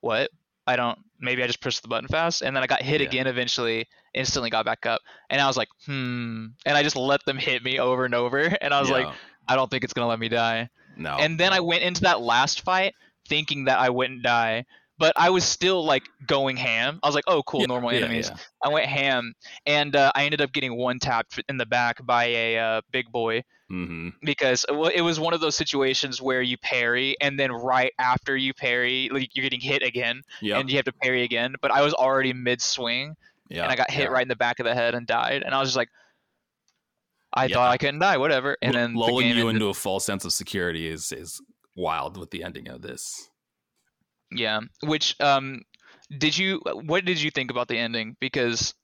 Speaker 2: what? I don't. Maybe I just pushed the button fast, and then I got hit
Speaker 1: Yeah.
Speaker 2: again eventually. Instantly got back up, and I was like, hmm. And I just let them hit me over and over, and I was like, I don't think it's gonna let me die
Speaker 1: no.
Speaker 2: and then I went into that last fight thinking that I wouldn't die, but I was still like going ham. I was like, "Oh, cool,
Speaker 1: Yeah,
Speaker 2: normal
Speaker 1: yeah,
Speaker 2: enemies."
Speaker 1: yeah.
Speaker 2: I went ham, and uh, I ended up getting one tapped in the back by a uh, big boy
Speaker 1: Mhm.
Speaker 2: because it was one of those situations where you parry, and then right after you parry, like you're getting hit again,
Speaker 1: Yep.
Speaker 2: and you have to parry again. But I was already mid swing,
Speaker 1: yeah.
Speaker 2: and I got hit
Speaker 1: yeah.
Speaker 2: right in the back of the head and died, and I was just like. I
Speaker 1: Yeah.
Speaker 2: thought I couldn't die, whatever. And then
Speaker 1: lulling
Speaker 2: game
Speaker 1: you
Speaker 2: ended.
Speaker 1: into a false sense of security is is wild with the ending of this.
Speaker 2: Yeah. Which um did you what did you think about the ending? Because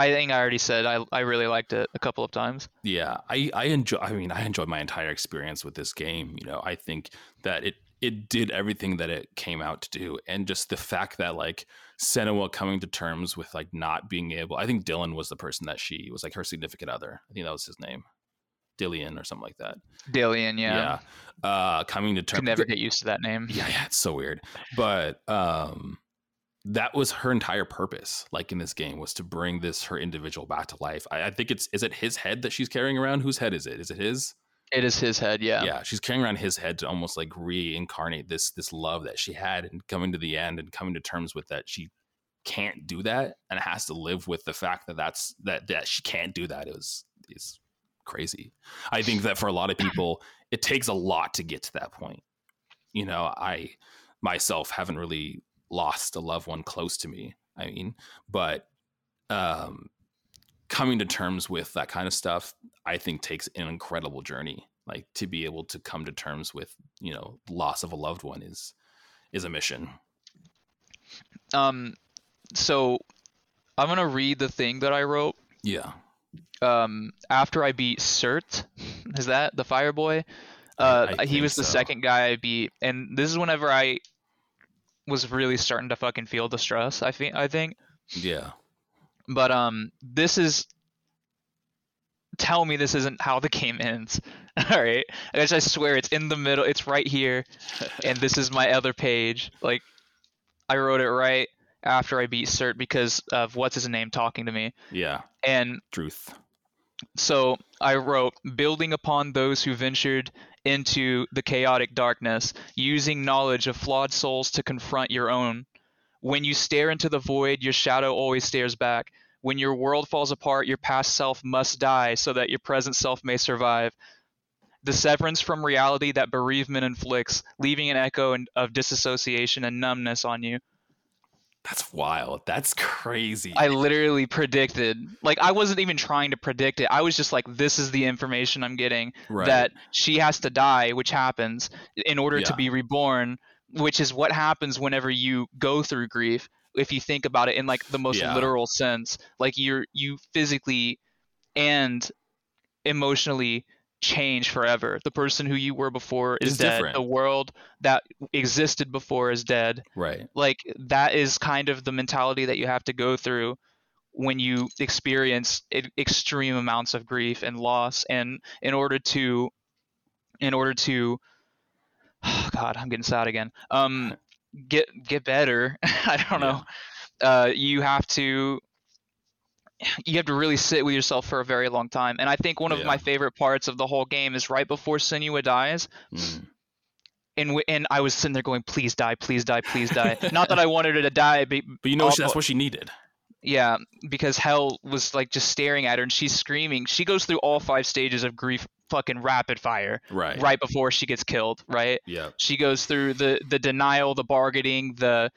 Speaker 2: I think I already said I I really liked it a couple of times.
Speaker 1: Yeah, I I enjoy. I mean, I enjoyed my entire experience with this game. You know, I think that it it did everything that it came out to do, and just the fact that like Senua coming to terms with like not being able. I think Dylan was the person that she was like her significant other. I think that was his name, Dillion or something like that.
Speaker 2: Dillion, yeah.
Speaker 1: Yeah. Uh, coming to terms.
Speaker 2: Could never get used to that name.
Speaker 1: yeah, yeah, it's so weird. But um that was her entire purpose, like in this game, was to bring this her individual back to life. I, I think it's is it his head that she's carrying around? Whose head is it? Is it his?
Speaker 2: It is his head, yeah.
Speaker 1: Yeah, she's carrying around his head to almost like reincarnate this this love that she had and coming to the end and coming to terms with that she can't do that and has to live with the fact that that's that that she can't do that. It is is crazy. I think that for a lot of people it takes a lot to get to that point. You know, I myself haven't really lost a loved one close to me. I mean, but um coming to terms with that kind of stuff i think takes an incredible journey like to be able to come to terms with you know loss of a loved one is is a mission
Speaker 2: Um so I'm gonna read the thing that I wrote
Speaker 1: yeah
Speaker 2: um after I beat Surtr. Is that the fire boy?
Speaker 1: I-
Speaker 2: Uh
Speaker 1: I
Speaker 2: he was the
Speaker 1: so.
Speaker 2: second guy I beat and this is whenever I was really starting to fucking feel the stress, I think I think.
Speaker 1: yeah
Speaker 2: But um, this is. Tell me this isn't how the game ends. All right, I guess I swear it's in the middle. It's right here, and this is my other page. Like, I wrote it right after I beat Surtr because of what's his name talking to me,
Speaker 1: yeah
Speaker 2: and
Speaker 1: truth
Speaker 2: so I wrote, building upon those who ventured into the chaotic darkness, using knowledge of flawed souls to confront your own. When you stare into the void, your shadow always stares back. When your world falls apart, your past self must die so that your present self may survive. The severance from reality that bereavement inflicts, leaving an echo of disassociation and numbness on you.
Speaker 1: That's wild that's crazy
Speaker 2: I literally predicted, like, I wasn't even trying to predict it. I was just like, this is the information I'm getting.
Speaker 1: right
Speaker 2: that she has to die, which happens in order to be reborn, which is what happens whenever you go through grief. If you think about it in like the most
Speaker 1: Yeah.
Speaker 2: literal sense, like you're you physically and emotionally change forever. The person who you were before is dead.
Speaker 1: different.
Speaker 2: The world that existed before is dead.
Speaker 1: Right.
Speaker 2: Like that is kind of the mentality that you have to go through when you experience extreme amounts of grief and loss and in order to in order to god i'm getting sad again um get get better i don't know uh you have to you have to really sit with yourself for a very long time and i think one of
Speaker 1: Yeah.
Speaker 2: my favorite parts of the whole game is right before Senua dies
Speaker 1: Mm.
Speaker 2: and w- and i was sitting there going please die please die please die not that i wanted her to die but
Speaker 1: But you know she- that's what she needed.
Speaker 2: yeah, because Hela was like just staring at her and she's screaming. She goes through all five stages of grief fucking rapid fire
Speaker 1: Right.
Speaker 2: right before she gets killed, right?
Speaker 1: Yeah.
Speaker 2: She goes through the the denial, the bargaining, the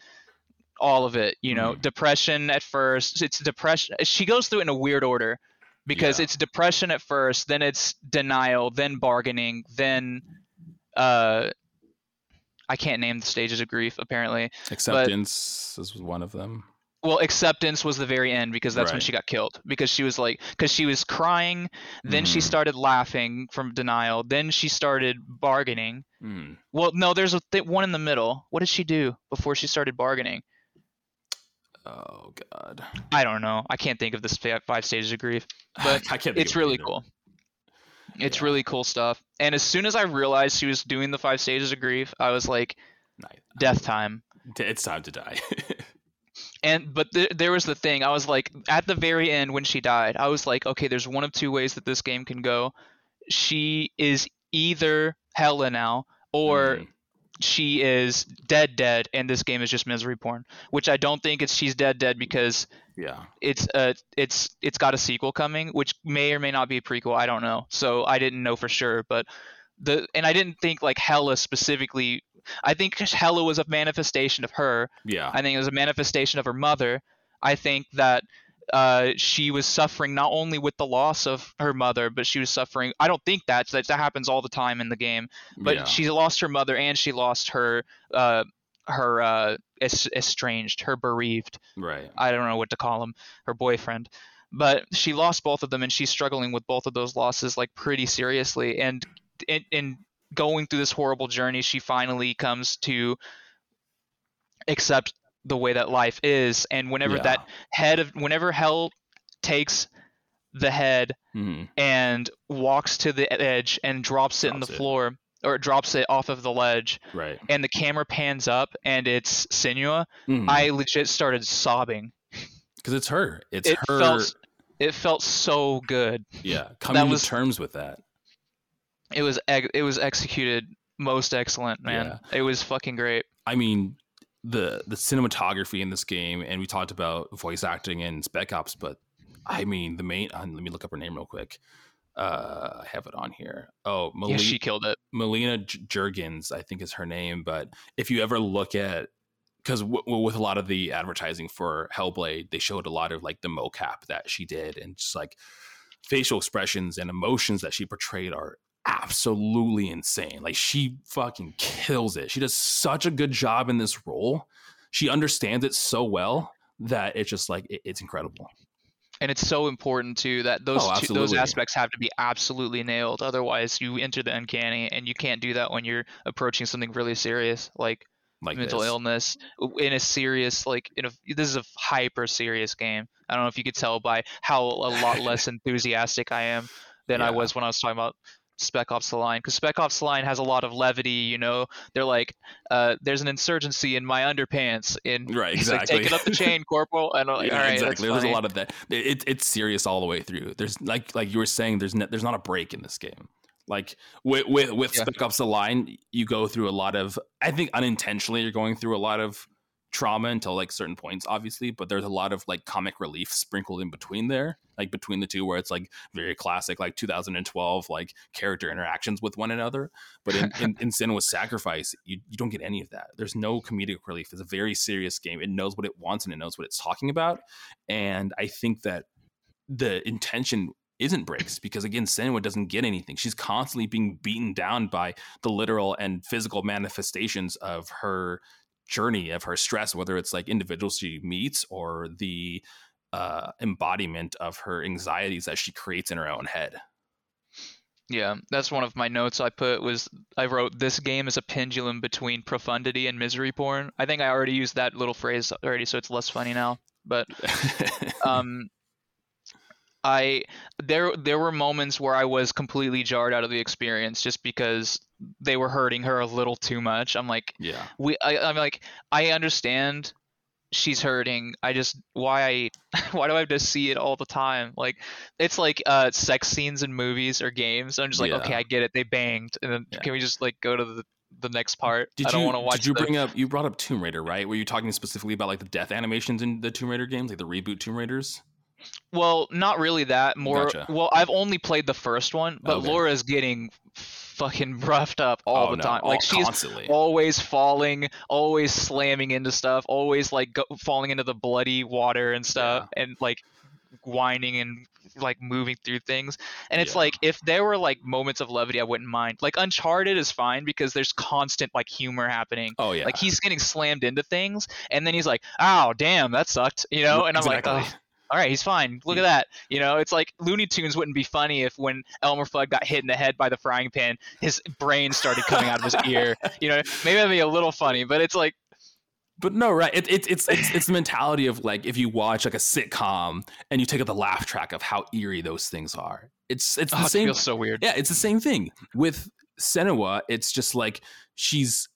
Speaker 2: all of it, you know,
Speaker 1: Mhm.
Speaker 2: depression at first. It's depression. She goes through it in a weird order because
Speaker 1: Yeah.
Speaker 2: it's depression at first, then it's denial, then bargaining, then uh I can't name the stages of grief apparently.
Speaker 1: Acceptance is one of them.
Speaker 2: well acceptance was the very end because that's when she got killed because she was like because she was crying then she
Speaker 1: Mhm.
Speaker 2: started laughing from denial then she started bargaining
Speaker 1: Mm.
Speaker 2: well no there's a th- one in the middle what did she do before she started bargaining
Speaker 1: Oh God.
Speaker 2: i don't know i can't think of this fa- five stages of grief But
Speaker 1: I can't.
Speaker 2: it's really
Speaker 1: either.
Speaker 2: cool it's
Speaker 1: Yeah.
Speaker 2: really cool stuff and as soon as i realized she was doing the five stages of grief i was like
Speaker 1: Nice.
Speaker 2: death time
Speaker 1: It's time to die.
Speaker 2: and but th- there was the thing i was like at the very end when she died i was like okay there's one of two ways that this game can go she is either Hela now or
Speaker 1: Mhm.
Speaker 2: She is dead dead and this game is just misery porn which i don't think it's she's dead dead because
Speaker 1: yeah.
Speaker 2: it's uh it's it's got a sequel coming which may or may not be a prequel i don't know so i didn't know for sure but the and i didn't think like Hela specifically i think Hela was a manifestation of her
Speaker 1: Yeah.
Speaker 2: I think it was a manifestation of her mother. I think that uh, she was suffering not only with the loss of her mother, but she was suffering. I don't think that that, that happens all the time in the game. But
Speaker 1: yeah.
Speaker 2: she lost her mother and she lost her uh, her uh, es- estranged, her bereaved.
Speaker 1: right.
Speaker 2: I don't know what to call him, her boyfriend. But she lost both of them, and she's struggling with both of those losses like pretty seriously. And in, in going through this horrible journey, she finally comes to accept the way that life is. And whenever
Speaker 1: Yeah.
Speaker 2: that head of, whenever Hela takes the head
Speaker 1: Mhm.
Speaker 2: and walks to the edge and drops it in the
Speaker 1: it.
Speaker 2: floor, or drops it off of the ledge,
Speaker 1: Right.
Speaker 2: and the camera pans up and it's Senua,
Speaker 1: Mhm.
Speaker 2: I legit started sobbing
Speaker 1: because it's her. It's
Speaker 2: it
Speaker 1: her.
Speaker 2: felt it felt so good.
Speaker 1: yeah, coming
Speaker 2: was-
Speaker 1: to terms with that.
Speaker 2: It was it was executed most excellent, man. It was fucking great.
Speaker 1: I mean, the the cinematography in this game, and we talked about voice acting and Spec Ops, but I mean, the main. Uh, let me look up her name real quick. Uh, I have it on here. Oh,
Speaker 2: Yeah,
Speaker 1: Melina,
Speaker 2: she killed it.
Speaker 1: Melina J- Juergens, I think is her name. But if you ever look at because w- with a lot of the advertising for Hellblade, they showed a lot of like the mocap that she did, and just like facial expressions and emotions that she portrayed are absolutely insane. Like she fucking kills it. She does such a good job in this role. She understands it so well that it's just like it- it's incredible.
Speaker 2: And it's so important too that those
Speaker 1: Oh,
Speaker 2: two, those aspects have to be absolutely nailed. Otherwise, you enter the uncanny, and you can't do that when you're approaching something really serious like
Speaker 1: Like
Speaker 2: mental
Speaker 1: this.
Speaker 2: illness uh, in a serious like in a this is a hyper serious game. I don't know if you could tell by how a lot less enthusiastic I am than I was when I was talking about Spec Ops: The Line because Spec Ops: The Line has a lot of levity. You know, they're like, uh, "There's an insurgency in my underpants," In
Speaker 1: Right,
Speaker 2: like,
Speaker 1: exactly.
Speaker 2: "Take it up the chain, Corporal." And like,
Speaker 1: Yeah,
Speaker 2: "All right,
Speaker 1: exactly. There's a lot of that. It, it's serious all the way through. There's like like you were saying. There's ne- there's not a break in this game. Like with with, with
Speaker 2: Yeah.
Speaker 1: Spec Ops: The Line, you go through a lot of. I think unintentionally, you're going through a lot of trauma until like certain points, obviously. But there's a lot of like comic relief sprinkled in between there, like between the two, where it's like very classic, like 2012, like character interactions with one another. But in in, in Senua's Sacrifice, you you don't get any of that. There's no comedic relief. It's a very serious game. It knows what it wants and it knows what it's talking about. And I think that the intention isn't breaks because again Senua doesn't get anything. She's constantly being beaten down by the literal and physical manifestations of her journey of her stress, whether it's like individuals she meets or the uh, embodiment of her anxieties that she creates in her own head.
Speaker 2: Yeah, that's one of my notes I put was I wrote this game is a pendulum between profundity and misery porn. I think I already used that little phrase already, so it's less funny now. But um, I there there were moments where I was completely jarred out of the experience just because they were hurting her a little too much. I'm like,
Speaker 1: yeah.
Speaker 2: we I, I'm like I understand she's hurting. I just why I why do I have to see it all the time? Like it's like uh sex scenes in movies or games. I'm just like,
Speaker 1: Yeah.
Speaker 2: okay, I get it. They banged, and then
Speaker 1: Yeah.
Speaker 2: can we just like go to the the next part?
Speaker 1: Did
Speaker 2: I don't
Speaker 1: you
Speaker 2: want to watch.
Speaker 1: did you
Speaker 2: the-
Speaker 1: bring up you brought up Tomb Raider, right? Were you talking specifically about like the death animations in the Tomb Raider games, like the reboot Tomb Raiders?
Speaker 2: Well, not really that. More.
Speaker 1: Gotcha.
Speaker 2: Well, I've only played the first one, but
Speaker 1: Okay.
Speaker 2: Laura's getting fucking roughed up all
Speaker 1: Oh,
Speaker 2: the
Speaker 1: no,
Speaker 2: time.
Speaker 1: all-
Speaker 2: Like oh, she's
Speaker 1: constantly.
Speaker 2: always falling, always slamming into stuff, always like go, falling into the bloody water and stuff, and like whining and like moving through things. And it's
Speaker 1: Yeah.
Speaker 2: like if there were like moments of levity, I wouldn't mind. Like Uncharted is fine because there's constant like humor happening.
Speaker 1: oh yeah.
Speaker 2: Like he's getting slammed into things, and then he's like, "Oh damn, that sucked," you know. And I'm like, "Oh, all right, he's fine. Look at that." You know, it's like Looney Tunes wouldn't be funny if when Elmer Fudd got hit in the head by the frying pan, his brain started coming out of his ear. You know, maybe that'd be a little funny, but it's like,
Speaker 1: But no, right? It, it, it's it's it's the mentality of like if you watch like a sitcom and you take out the laugh track of how eerie those things are. It's it's the
Speaker 2: oh, it
Speaker 1: same.
Speaker 2: feels so weird.
Speaker 1: Yeah, it's the same thing with Senua. It's just like she's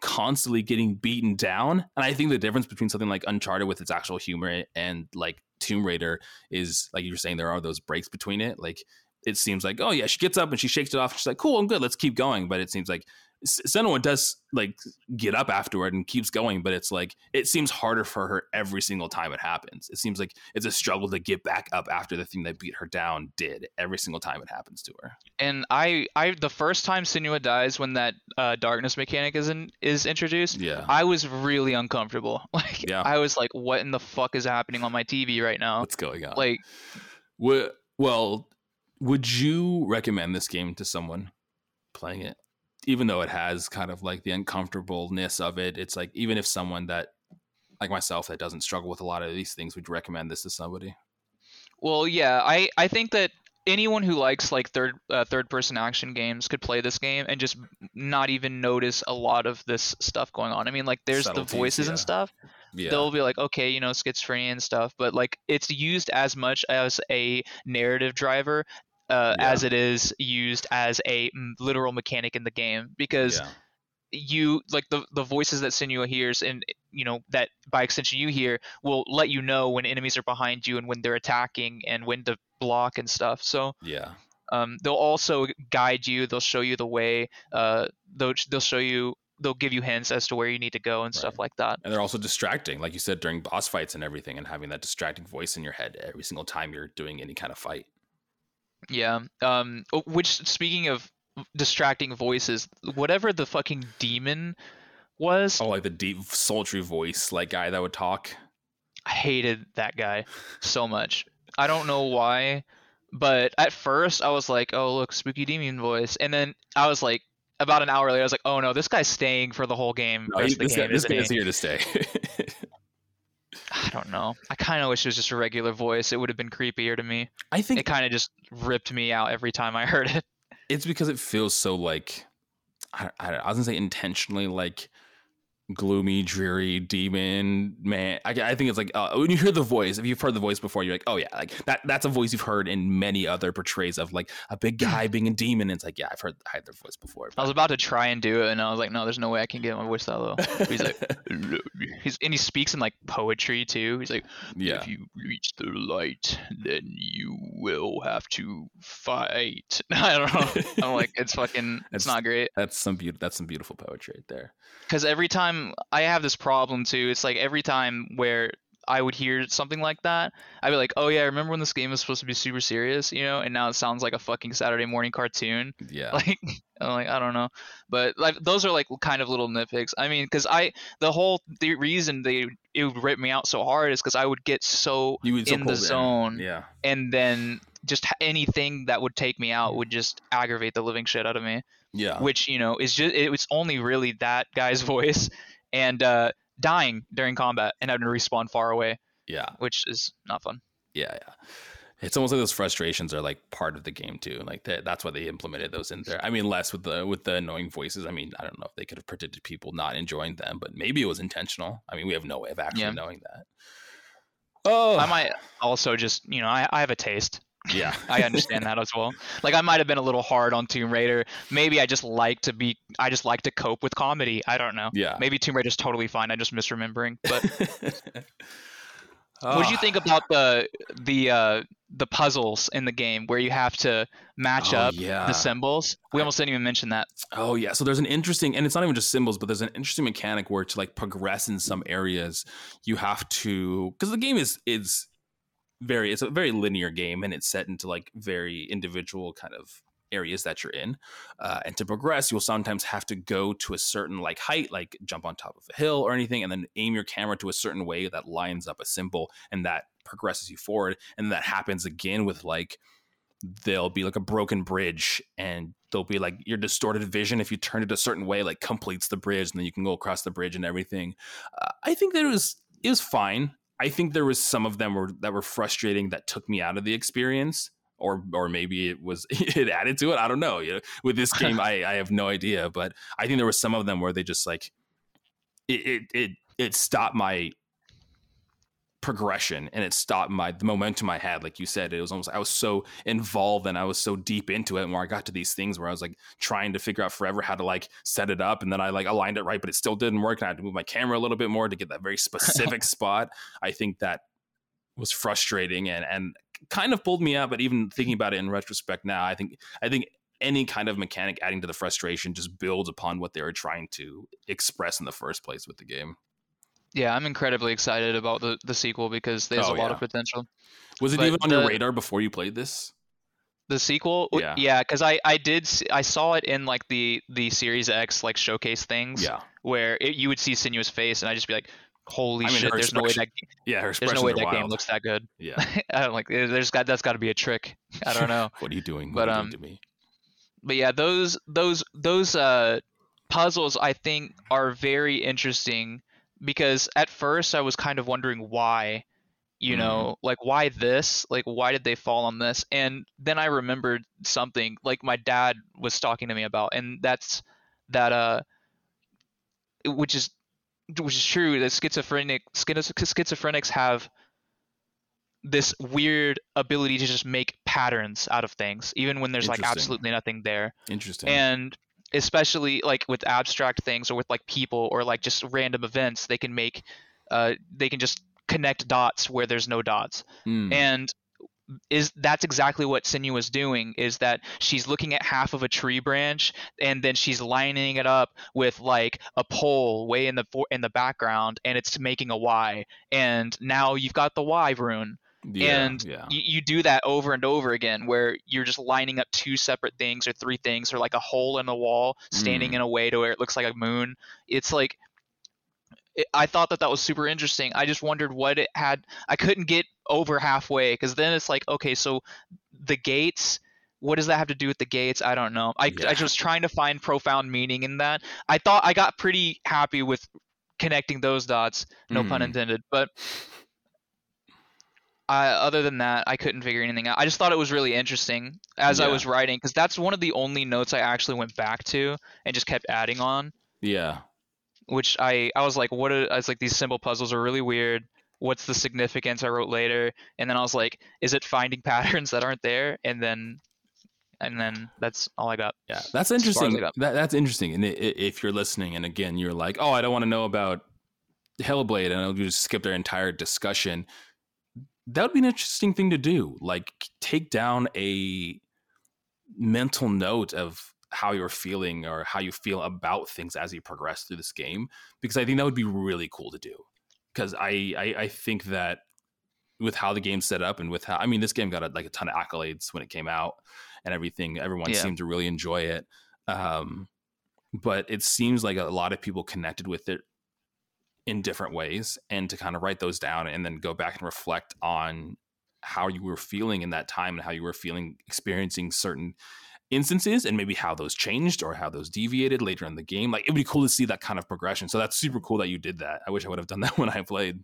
Speaker 1: constantly getting beaten down, and I think the difference between something like Uncharted with its actual humor and like Tomb Raider is like you were saying there are those breaks between it. Like it seems like oh yeah, she gets up and she shakes it off. She's like cool, I'm good, let's keep going. But it seems like S- Senua does like get up afterward and keeps going, but it's like it seems harder for her every single time it happens. It seems like it's a struggle to get back up after the thing that beat her down did every single time it happens to her.
Speaker 2: And I, I, the first time Senua dies when that uh, darkness mechanic is in, is introduced,
Speaker 1: Yeah.
Speaker 2: I was really uncomfortable. Like,
Speaker 1: Yeah.
Speaker 2: I was like, what in the fuck is happening on my TV right now?
Speaker 1: What's going on?
Speaker 2: Like,
Speaker 1: well, would you recommend this game to someone playing it? Even though it has kind of like the uncomfortableness of it, it's like even if someone that like myself that doesn't struggle with a lot of these things, would recommend this to somebody?
Speaker 2: Well, yeah, I I think that anyone who likes like third uh, third person action games could play this game and just not even notice a lot of this stuff going on. I mean, like there's the
Speaker 1: Subtleties,
Speaker 2: voices and stuff.
Speaker 1: Yeah.
Speaker 2: They'll be like, okay, you know, schizophrenia and stuff, but like it's used as much as a narrative driver. Uh,
Speaker 1: Yeah.
Speaker 2: as it is used as a literal mechanic in the game because
Speaker 1: yeah.
Speaker 2: you like the the voices that Senua hears and you know that by extension you hear will let you know when enemies are behind you and when they're attacking and when to block and stuff. So
Speaker 1: Yeah.
Speaker 2: um, they'll also guide you. They'll show you the way. Uh, they'll they'll show you. They'll give you hints as to where you need to go and stuff like that.
Speaker 1: And they're also distracting, like you said, during boss fights and everything, and having that distracting voice in your head every single time you're doing any kind of fight.
Speaker 2: Yeah. Um. oh, Which speaking of distracting voices, whatever the fucking demon was,
Speaker 1: Oh, like the deep, sultry voice, like guy that would talk.
Speaker 2: I hated that guy so much. I don't know why, but at first I was like, "Oh, look, spooky demon voice," and then I was like, about an hour later, I was like, "Oh no, this guy's staying for the whole game."
Speaker 1: No,
Speaker 2: rest
Speaker 1: he-
Speaker 2: of the
Speaker 1: this guy,
Speaker 2: game,
Speaker 1: this guy is
Speaker 2: he?"
Speaker 1: here to stay.
Speaker 2: I don't know. I kind of wish it was just a regular voice. It would have been creepier to me.
Speaker 1: I think
Speaker 2: It kind of just ripped me out every time I heard it.
Speaker 1: it's because it feels so like I, I, I was gonna say intentionally like gloomy, dreary demon man. I, I think it's like uh, when you hear the voice. If you've heard the voice before, you're like, oh yeah, like that. That's a voice you've heard in many other portrays of like a big guy being a demon. And It's like yeah, I've heard I heard their voice before.
Speaker 2: I was about to try and do it, and I was like, "No, there's no way I can get my voice that low." He's like, he's and he speaks in like poetry too. He's like,
Speaker 1: yeah,
Speaker 2: If you reach the light, then you will have to fight. I don't know. I'm like, it's fucking,
Speaker 1: It's-
Speaker 2: it's not great.
Speaker 1: that's some beautiful. That's some beautiful poetry right there.
Speaker 2: Because every time I have this problem too, it's like every time where I would hear something like that, I'd be like, oh yeah, I remember when this game was supposed to be super serious, you know? And now it sounds like a fucking Saturday morning cartoon.
Speaker 1: Yeah,
Speaker 2: Like, I'm like, I don't know, but like those are like kind of little nitpicks. I mean, because I the whole the reason they it would rip me out so hard is because I would get so
Speaker 1: you would so
Speaker 2: in the zone.
Speaker 1: Yeah,
Speaker 2: and then just anything that would take me out would just aggravate the living shit out of me
Speaker 1: yeah.
Speaker 2: which you know is just it was only really that guy's voice and uh dying during combat and having to respawn far away
Speaker 1: yeah.
Speaker 2: which is not fun
Speaker 1: Yeah, yeah. It's almost like those frustrations are like part of the game too. Like that, that's why they implemented those in there. I mean, less with the with the annoying voices. I mean, I don't know if they could have predicted people not enjoying them, but maybe it was intentional. I mean, we have no way of actually
Speaker 2: Yeah.
Speaker 1: knowing that. Oh,
Speaker 2: I might also just, you know, I, I have a taste.
Speaker 1: Yeah.
Speaker 2: I understand that as well. Like I might have been a little hard on Tomb Raider. Maybe I just like to be I just like to cope with comedy. I don't know.
Speaker 1: Yeah.
Speaker 2: Maybe Tomb Raider's totally fine. I'm just misremembering. But
Speaker 1: what
Speaker 2: what do you think about the the uh the puzzles in the game where you have to match
Speaker 1: Oh,
Speaker 2: up
Speaker 1: yeah.
Speaker 2: the symbols? We almost didn't even mention that.
Speaker 1: Oh yeah, so there's an interesting, and it's not even just symbols, but there's an interesting mechanic where to like progress in some areas, you have to because the game is is very it's a very linear game and it's set into like very individual kind of areas that you're in, uh, and to progress, you'll sometimes have to go to a certain like height, like jump on top of a hill or anything, and then aim your camera to a certain way that lines up a symbol, and that progresses you forward, and that happens again with like there'll be like a broken bridge and there'll be like your distorted vision if you turn it a certain way like completes the bridge and then you can go across the bridge and everything. Uh, i think that it was it was fine i think there was some of them were that were frustrating that took me out of the experience or or maybe it was it added to it. I don't know you know, with this game i i have no idea but i think there were some of them where they just like it it it, it stopped my progression and it stopped my the momentum I had. Like you said, it was almost I was so involved and I was so deep into it. And where I got to these things where I was like trying to figure out forever how to like set it up, and then I like aligned it right, but it still didn't work. And I had to move my camera a little bit more to get that very specific spot. I think that was frustrating and and kind of pulled me out. But even thinking about it in retrospect now, I think I think any kind of mechanic adding to the frustration just builds upon what they were trying to express in the first place with the game.
Speaker 2: Yeah, I'm incredibly excited about the, the sequel because there's
Speaker 1: Oh,
Speaker 2: a lot
Speaker 1: yeah.
Speaker 2: of potential.
Speaker 1: Was it
Speaker 2: But
Speaker 1: even on your radar before you played this?
Speaker 2: The sequel,
Speaker 1: Yeah.
Speaker 2: yeah, because I I did I saw it in like the the Series X like showcase things
Speaker 1: Yeah.
Speaker 2: where it, you would see Senua's face and I would just be like, holy
Speaker 1: I mean,
Speaker 2: shit, there's no way that
Speaker 1: expression- Yeah, her
Speaker 2: there's no way that
Speaker 1: wild.
Speaker 2: game looks that good.
Speaker 1: Yeah.
Speaker 2: I don't like there's got that's got to be a trick. I don't know.
Speaker 1: what are you doing?
Speaker 2: But,
Speaker 1: what are you
Speaker 2: um,
Speaker 1: doing to me?
Speaker 2: but yeah, those those those uh puzzles I think are very interesting because at first I was kind of wondering why, you
Speaker 1: Mhm.
Speaker 2: know, like why this? Like why did they fall on this? And then I remembered something like my dad was talking to me about and that's that uh which is which is true that schizophrenic schizophrenics have this weird ability to just make patterns out of things even when there's like absolutely nothing there
Speaker 1: Interesting.
Speaker 2: and especially like with abstract things or with like people or like just random events they can make uh they can just connect dots where there's no dots.
Speaker 1: Hmm.
Speaker 2: and is that's exactly what Senua is doing is that she's looking at half of a tree branch and then she's lining it up with like a pole way in the for- in the background and it's making a Y. And now you've got the Y rune
Speaker 1: yeah,
Speaker 2: and
Speaker 1: yeah.
Speaker 2: you, you do that over and over again where you're just lining up two separate things or three things or like a hole in the wall standing
Speaker 1: Mm.
Speaker 2: in a way to where it looks like a moon it's like it, i thought that that was super interesting i just wondered what it had i couldn't get over halfway because then it's like okay so the gates what does that have to do with the gates i don't know i,
Speaker 1: Yeah.
Speaker 2: I was trying to find profound meaning in that i thought i got pretty happy with connecting those dots no pun
Speaker 1: Mm.
Speaker 2: intended but I, other than that, I couldn't figure anything out. I just thought it was really interesting as I was writing because that's one of the only notes I actually went back to and just kept adding on.
Speaker 1: yeah.
Speaker 2: Which I I was like, what? Are, I was like, these symbol puzzles are really weird. What's the significance? I wrote later, and then I was like, is it finding patterns that aren't there? And then, and then that's all I got.
Speaker 1: Yeah, that's
Speaker 2: far as I
Speaker 1: interesting. That, that's interesting. And if you're listening, and again, you're like, "Oh, I don't want to know about Hellblade," and I'll just skip their entire discussion. That would be an interesting thing to do. Like, take down a mental note of how you're feeling or how you feel about things as you progress through this game, because I think that would be really cool to do. Because I, I, I think that with how the game's set up and with how I mean, this game got a, like a ton of accolades when it came out and everything. Everyone
Speaker 2: Yeah.
Speaker 1: seemed to really enjoy it. Um, but it seems like a lot of people connected with it in different ways and to kind of write those down and then go back and reflect on how you were feeling in that time and how you were feeling experiencing certain instances and maybe how those changed or how those deviated later in the game like it would be cool to see that kind of progression so that's super cool that you did that i wish i would have done that when i played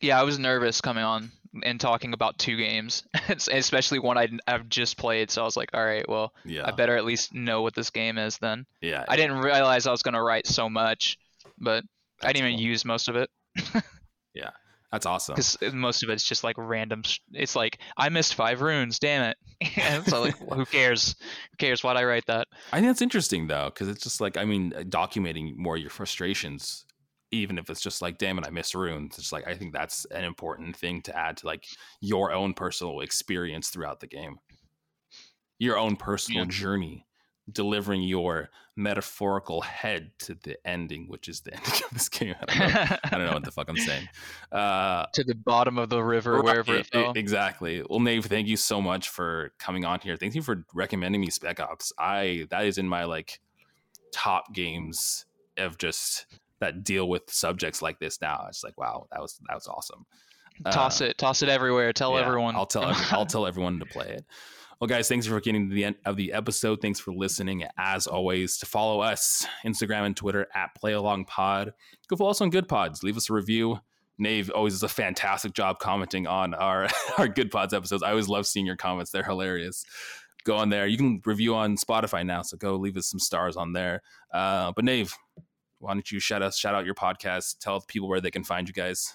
Speaker 2: Yeah, I was nervous coming on and talking about two games, especially one I'd, I've just played. So I was like, all right, well,
Speaker 1: Yeah.
Speaker 2: I better at least know what this game is then.
Speaker 1: yeah.
Speaker 2: I didn't realize I was going to write so much, but I didn't even
Speaker 1: cool.
Speaker 2: use most of it yeah,
Speaker 1: That's awesome.
Speaker 2: because most of it's just like random. sh- It's like, I missed five runes, damn it. and so, like, who cares? Who cares? Why'd I write that?
Speaker 1: I think that's interesting though, because it's just like I mean, uh, documenting more of your frustrations, even if it's just like, damn it, I missed runes. It's like I think that's an important thing to add to like your own personal experience throughout the game, your own personal
Speaker 2: Yeah.
Speaker 1: journey, delivering your metaphorical head to the ending, which is the ending of this game. I don't know, I don't know what the fuck I'm saying. Uh,
Speaker 2: to the bottom of the river, wherever
Speaker 1: Right,
Speaker 2: it fell.
Speaker 1: Exactly. Well, Nave, thank you so much for coming on here. Thank you for recommending me Spec Ops. I that is in my like top games of just that deal with subjects like this now. It's like, wow, that was that was awesome.
Speaker 2: toss
Speaker 1: Uh,
Speaker 2: it, toss it everywhere. Tell
Speaker 1: yeah,
Speaker 2: everyone.
Speaker 1: I'll tell every- I'll tell everyone to play it. Well, guys, thanks for getting to the end of the episode. Thanks for listening. As always, to follow us, Instagram and Twitter at PlayAlongPod. Go follow us on Goodpods. Leave us a review. Nave always does a fantastic job commenting on our our Goodpods episodes. I always love seeing your comments; they're hilarious. Go on there. You can review on Spotify now, so go leave us some stars on there. Uh, but Nave, why don't you shout us, shout out your podcast, tell people where they can find you guys.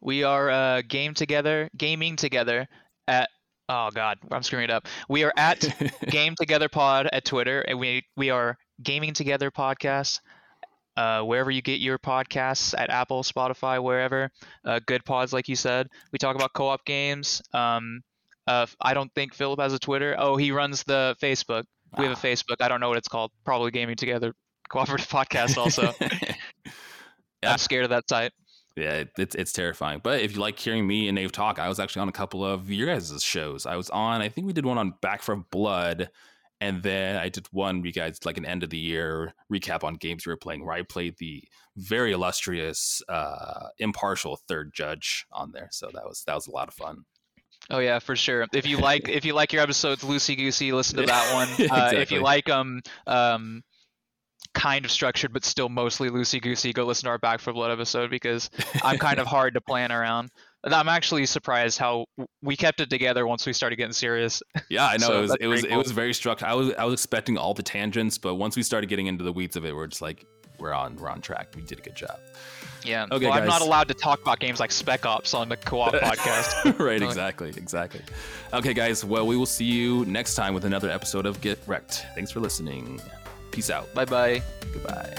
Speaker 2: We are uh, game together, gaming together at. Oh God, I'm screwing it up. We are at Game Together Pod at Twitter, and we we are Gaming Together Podcast. Uh, wherever you get your podcasts at Apple, Spotify, wherever. Uh, good pods, like you said. We talk about co-op games. Um, uh, I don't think Philip has a Twitter. Oh, he runs the Facebook. We have a
Speaker 1: Ah.
Speaker 2: Facebook. I don't know what it's called. Probably Gaming Together Cooperative Podcast. Also,
Speaker 1: Yeah.
Speaker 2: I'm scared of that site.
Speaker 1: Yeah, it- it's it's terrifying. But if you like hearing me and Nave talk, I was actually on a couple of your guys' shows. I was on, I think we did one on Back from Blood, and then I did one you guys like an end of the year recap on games we were playing, where I played the very illustrious, uh, impartial third judge on there. So that was that was a lot of fun.
Speaker 2: Oh yeah, for sure. If you like if you like your episodes loosey goosey, listen to that one. Uh, if you like um um kind of structured but still mostly loosey goosey, go listen to our Back 4 Blood episode because I'm kind of hard to plan around. I'm actually surprised how we kept it together once we started getting serious.
Speaker 1: Yeah, I know
Speaker 2: So
Speaker 1: it was it was
Speaker 2: pretty
Speaker 1: it was very structured. I was I was expecting all the tangents, but once we started getting into the weeds of it, we're just like we're on we're on track. We did a good job.
Speaker 2: Yeah.
Speaker 1: Okay,
Speaker 2: well, I'm not allowed to talk about games like Spec Ops on the co-op podcast.
Speaker 1: right, exactly, exactly. Okay, guys. Well, we will see you next time with another episode of Get Wrecked. Thanks for listening. Peace out.
Speaker 2: bye bye.
Speaker 1: Goodbye.